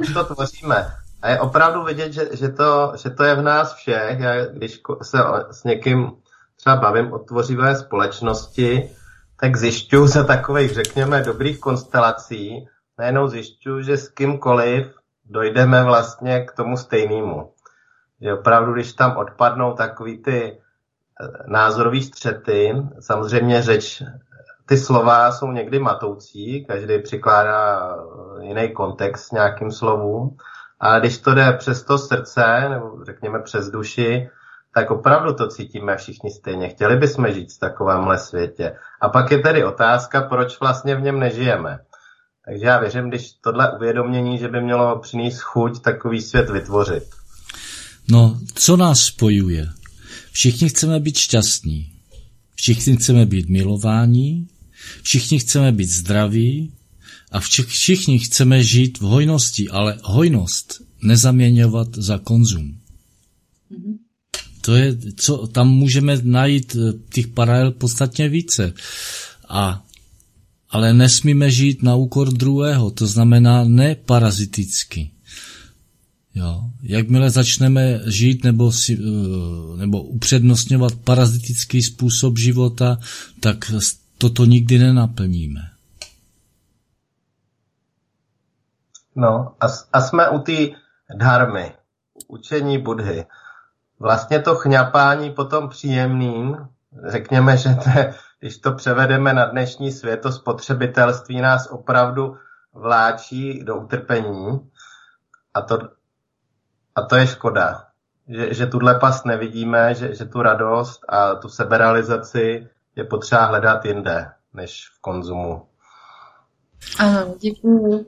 už to tvoříme. A je opravdu vidět, že, že, to, že to je v nás všech. Já, když se s někým třeba bavím o tvořivé společnosti, tak zjišťuju za takových, řekněme, dobrých konstelací, najednou zjišťuju, že s kýmkoliv dojdeme vlastně k tomu stejnému. Že opravdu, když tam odpadnou takový ty názorový střety. Samozřejmě řeč, ty slova jsou někdy matoucí, každý přikládá jiný kontext nějakým slovům, ale když to jde přes to srdce, nebo řekněme přes duši, tak opravdu to cítíme všichni stejně. Chtěli bychom žít v takovémhle světě. A pak je tedy otázka, proč vlastně v něm nežijeme. Takže já věřím, když tohle uvědomění, že by mělo přinést chuť takový svět vytvořit. No, co nás spojuje? Všichni chceme být šťastní. Všichni chceme být milováni. Všichni chceme být zdraví. A všichni chceme žít v hojnosti, ale hojnost nezaměňovat za konzum. Mm-hmm. To je, co, tam můžeme najít eh, těch paralel podstatně více. A, ale nesmíme žít na úkor druhého, to znamená neparaziticky. Jo. Jakmile začneme žít nebo, si, eh, nebo upřednostňovat parazitický způsob života, tak toto nikdy nenaplníme. No a, a jsme u té dharmy, učení Budhy. Vlastně to chňapání potom příjemným, řekněme, že to když to převedeme na dnešní svět, to spotřebitelství nás opravdu vláčí do utrpení. A to a to je škoda, že, že tuhle past nevidíme, že, že tu radost a tu seberealizaci je potřeba hledat jinde, než v konzumu. Ano, děkuju.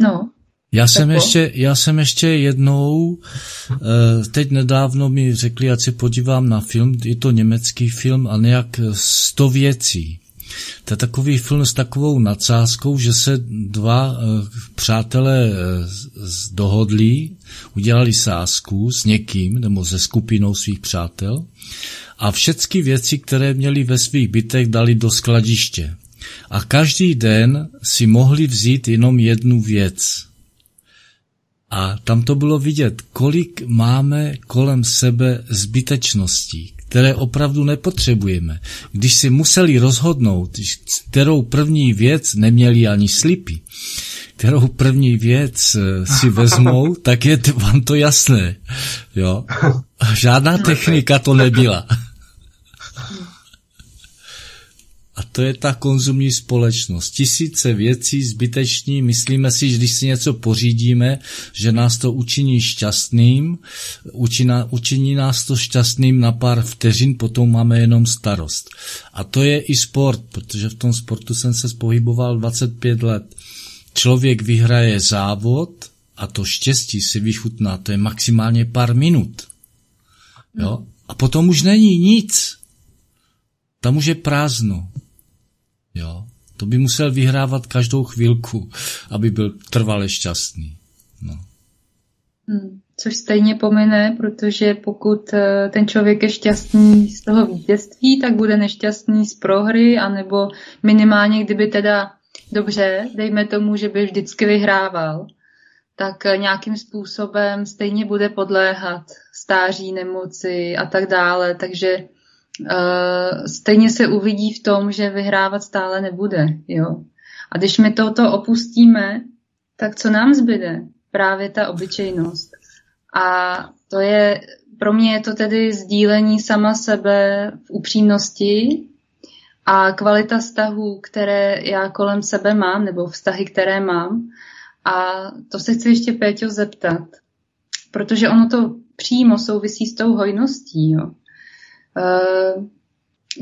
No. Já jsem, ještě, já jsem ještě jednou, eh, teď nedávno mi řekli, ať se podívám na film, je to německý film a nějak sto věcí. To je takový film s takovou nadsázkou, že se dva eh, přátelé eh, dohodli, udělali sázku s někým nebo se skupinou svých přátel a všechny věci, které měli ve svých bytech, dali do skladiště. A každý den si mohli vzít jenom jednu věc. A tam to bylo vidět, kolik máme kolem sebe zbytečností, které opravdu nepotřebujeme. Když si museli rozhodnout, kterou první věc neměli ani slipy, kterou první věc eh, si vezmou, tak je vám to jasné. Jo? Žádná technika to nebyla. A to je ta konzumní společnost. Tisíce věcí zbyteční, myslíme si, že když si něco pořídíme, že nás to učiní šťastným, učiní, nás to šťastným na pár vteřin, potom máme jenom starost. A to je i sport, protože v tom sportu jsem se pohyboval 25 let. Člověk vyhraje závod a to štěstí si vychutná, to je maximálně pár minut. Jo? A potom už není nic. Tam už je prázdno. Jo? To by musel vyhrávat každou chvilku, aby byl trvale šťastný. No. Hmm, Což stejně pomine, protože pokud eh, ten člověk je šťastný z toho vítězství, tak bude nešťastný z prohry, anebo minimálně, kdyby teda dobře, dejme tomu, že by vždycky vyhrával, tak eh, nějakým způsobem stejně bude podléhat stáří, nemoci a tak dále, takže stejně se uvidí v tom, že vyhrávat stále nebude. Jo? A když my toto opustíme, tak co nám zbyde? Právě ta obyčejnost. A to je, pro mě je to tedy sdílení sama sebe v upřímnosti a kvalita vztahů, které já kolem sebe mám, nebo vztahy, které mám. A to se chci ještě Péťo zeptat, protože ono to přímo souvisí s tou hojností. Jo. Eh,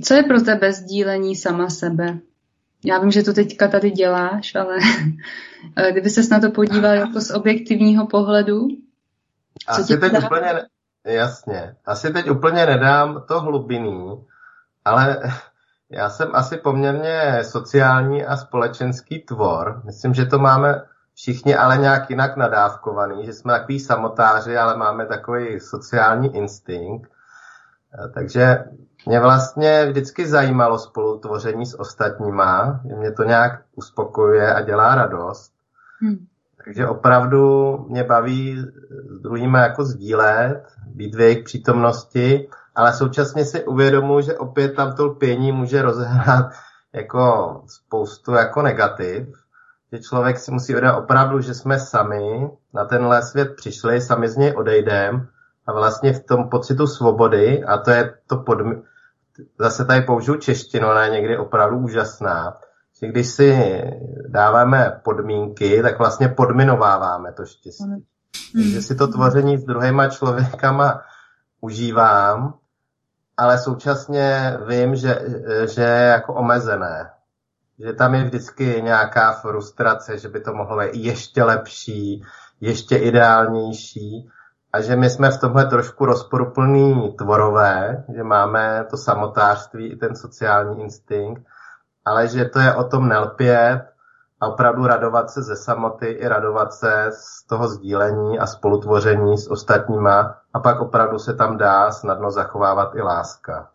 Co je pro tebe sdílení sama sebe? Já vím, že to teďka tady děláš, ale eh, kdyby ses na to podíval jako z objektivního pohledu, co Asi teď dá? úplně, ne- jasně, asi teď úplně nedám to hlubiny, ale já jsem asi poměrně sociální a společenský tvor. Myslím, že to máme všichni ale nějak jinak nadávkovaný, že jsme takový samotáři, ale máme takový sociální instinkt. Eh, Takže mě vlastně vždycky zajímalo spolutvoření s ostatníma, mě to nějak uspokojuje a dělá radost. Hm. Takže opravdu mě baví s druhými jako sdílet, být v jejich přítomnosti, ale současně si uvědomuji, že opět tam to lpění může rozhrát jako spoustu jako negativ, že člověk si musí uvědomit opravdu, že jsme sami na tenhle svět přišli, sami z něj odejdeme a vlastně v tom pocitu svobody, a to je to podmi- zase tady použiju češtinu, ona je někdy opravdu úžasná, že když si dáváme podmínky, tak vlastně podminováváme to štěstí. Takže si to tvoření s druhýma člověkama užívám, ale současně vím, že, že je jako omezené. Že tam je vždycky nějaká frustrace, že by to mohlo být ještě lepší, ještě ideálnější a že my jsme v tomhle trošku rozporuplný tvorové, že máme to samotářství i ten sociální instinkt, ale že to je o tom nelpět a opravdu radovat se ze samoty i radovat se z toho sdílení a spolutvoření s ostatníma a pak opravdu se tam dá snadno zachovávat i láska.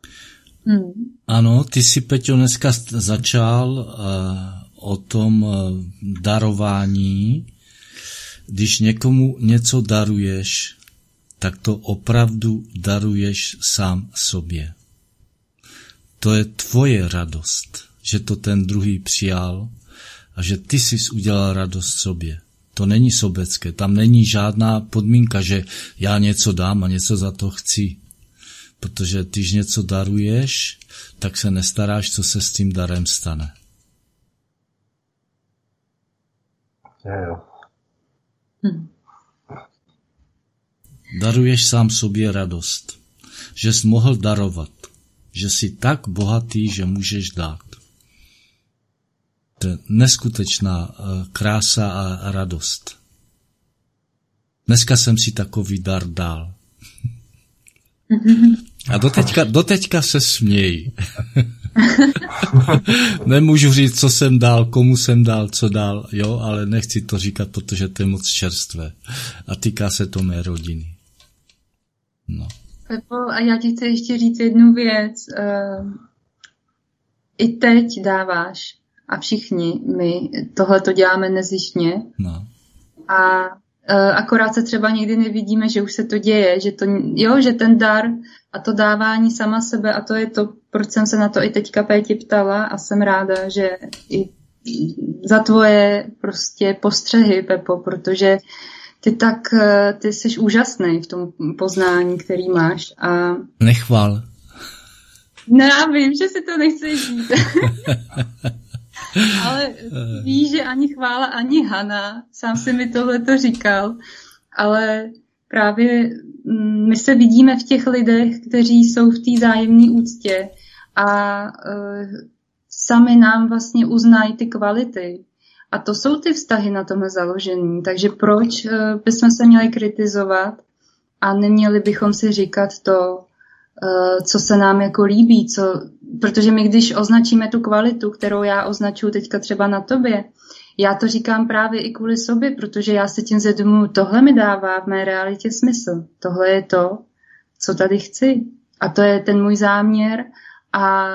Hm. Ano, ty si, Peťo, dneska začal uh, o tom uh, darování. Když někomu něco daruješ, tak to opravdu daruješ sám sobě. To je tvoje radost, že to ten druhý přijal a že ty jsi udělal radost sobě. To není sobecké, tam není žádná podmínka, že já něco dám a něco za to chci. Protože když něco daruješ, tak se nestaráš, co se s tím darem stane. Jo, jo. Hm. Daruješ sám sobě radost, že jsi mohl darovat, že jsi tak bohatý, že můžeš dát. To je neskutečná eh, krása a radost. Dneska jsem si takový dar dal. A doteďka, doteďka se smějí. Nemůžu říct, co jsem dál, komu jsem dál, co dál, jo, ale nechci to říkat, protože to je moc čerstvé. A týká se to mé rodiny. No. Pepo, a já ti chci ještě říct jednu věc. Uh, I teď dáváš a všichni my tohle to děláme nezištně. No. A uh, akorát se třeba někdy nevidíme, že už se to děje, že, to, jo, že ten dar a to dávání sama sebe a to je to, proč jsem se na to i teďka Péti ptala a jsem ráda, že i za tvoje prostě postřehy, Pepo, protože ty tak, eh, ty jsi úžasný v tom poznání, který máš a Nechval. No já vím, že si to nechceš říct. ale víš, že ani chvála, ani Hana, sám si mi tohle to říkal, ale právě mm, my se vidíme v těch lidech, kteří jsou v té zájemné úctě a uh, sami nám vlastně uznají ty kvality. A to jsou ty vztahy na tomhle založený. Takže proč uh, bychom se měli kritizovat a neměli bychom si říkat to, uh, co se nám jako líbí, co, protože my když označíme tu kvalitu, kterou já označuji teďka třeba na tobě, já to říkám právě i kvůli sobě, protože já se tím zvědomuji, tohle mi dává v mé realitě smysl. Tohle je to, co tady chci. A to je ten můj záměr a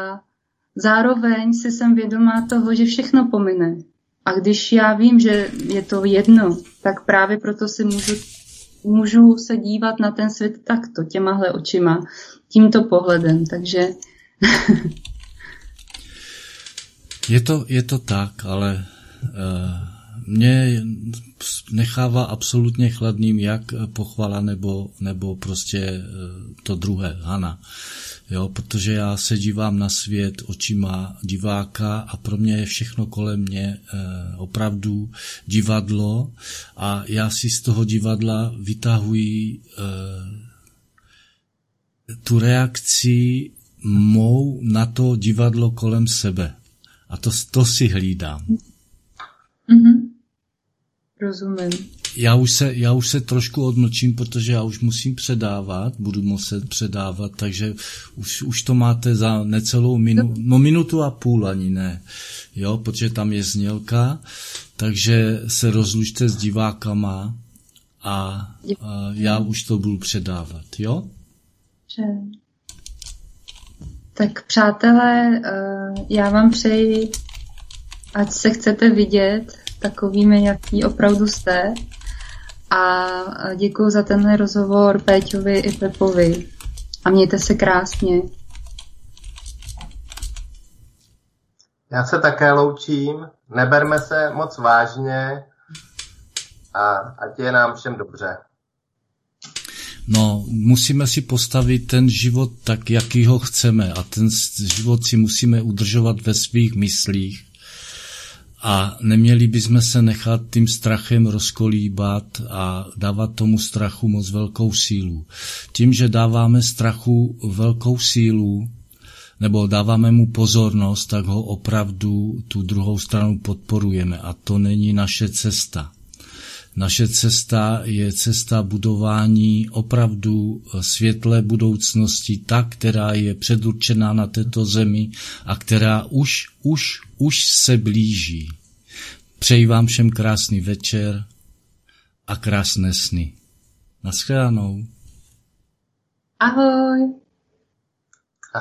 zároveň si jsem vědomá toho, že všechno pomine. A když já vím, že je to jedno, tak právě proto si můžu, můžu se dívat na ten svět takto, těmahle očima, tímto pohledem. Takže Je to, je to tak, ale uh, mě nechává absolutně chladným jak pochvala nebo, nebo prostě uh, to druhé, Hana. Jo, protože já se dívám na svět očima diváka a pro mě je všechno kolem mě uh, opravdu divadlo a já si z toho divadla vytahuji uh, tu reakci mou na to divadlo kolem sebe. A to, to si hlídám. mm-hmm. rozumím. Já už, se, já už se trošku odmlčím, protože já už musím předávat, budu muset předávat, takže už, už to máte za necelou minutu, no minutu a půl ani ne, jo, protože tam je znělka, takže se rozlučte s divákama a, a já už to budu předávat, jo? Tak přátelé, eh, já vám přeji, ať se chcete vidět takovými, jaký opravdu jste. A děkuji za tenhle rozhovor Péťovi i Pepovi. A mějte se krásně. Já se také loučím. Neberme se moc vážně a ať je nám všem dobře. No, musíme si postavit ten život tak, jaký ho chceme a ten život si musíme udržovat ve svých myslích a neměli bychom se nechat tím strachem rozkolíbat a dávat tomu strachu moc velkou sílu. Tím, že dáváme strachu velkou sílu, nebo dáváme mu pozornost, tak ho opravdu tu druhou stranu podporujeme a to není naše cesta. Naše cesta je cesta budování opravdu světlé budoucnosti, ta, která je předurčená na této zemi a která už, už, už se blíží. Přeji vám všem krásný večer a krásné sny. Naschledanou. Ahoj. A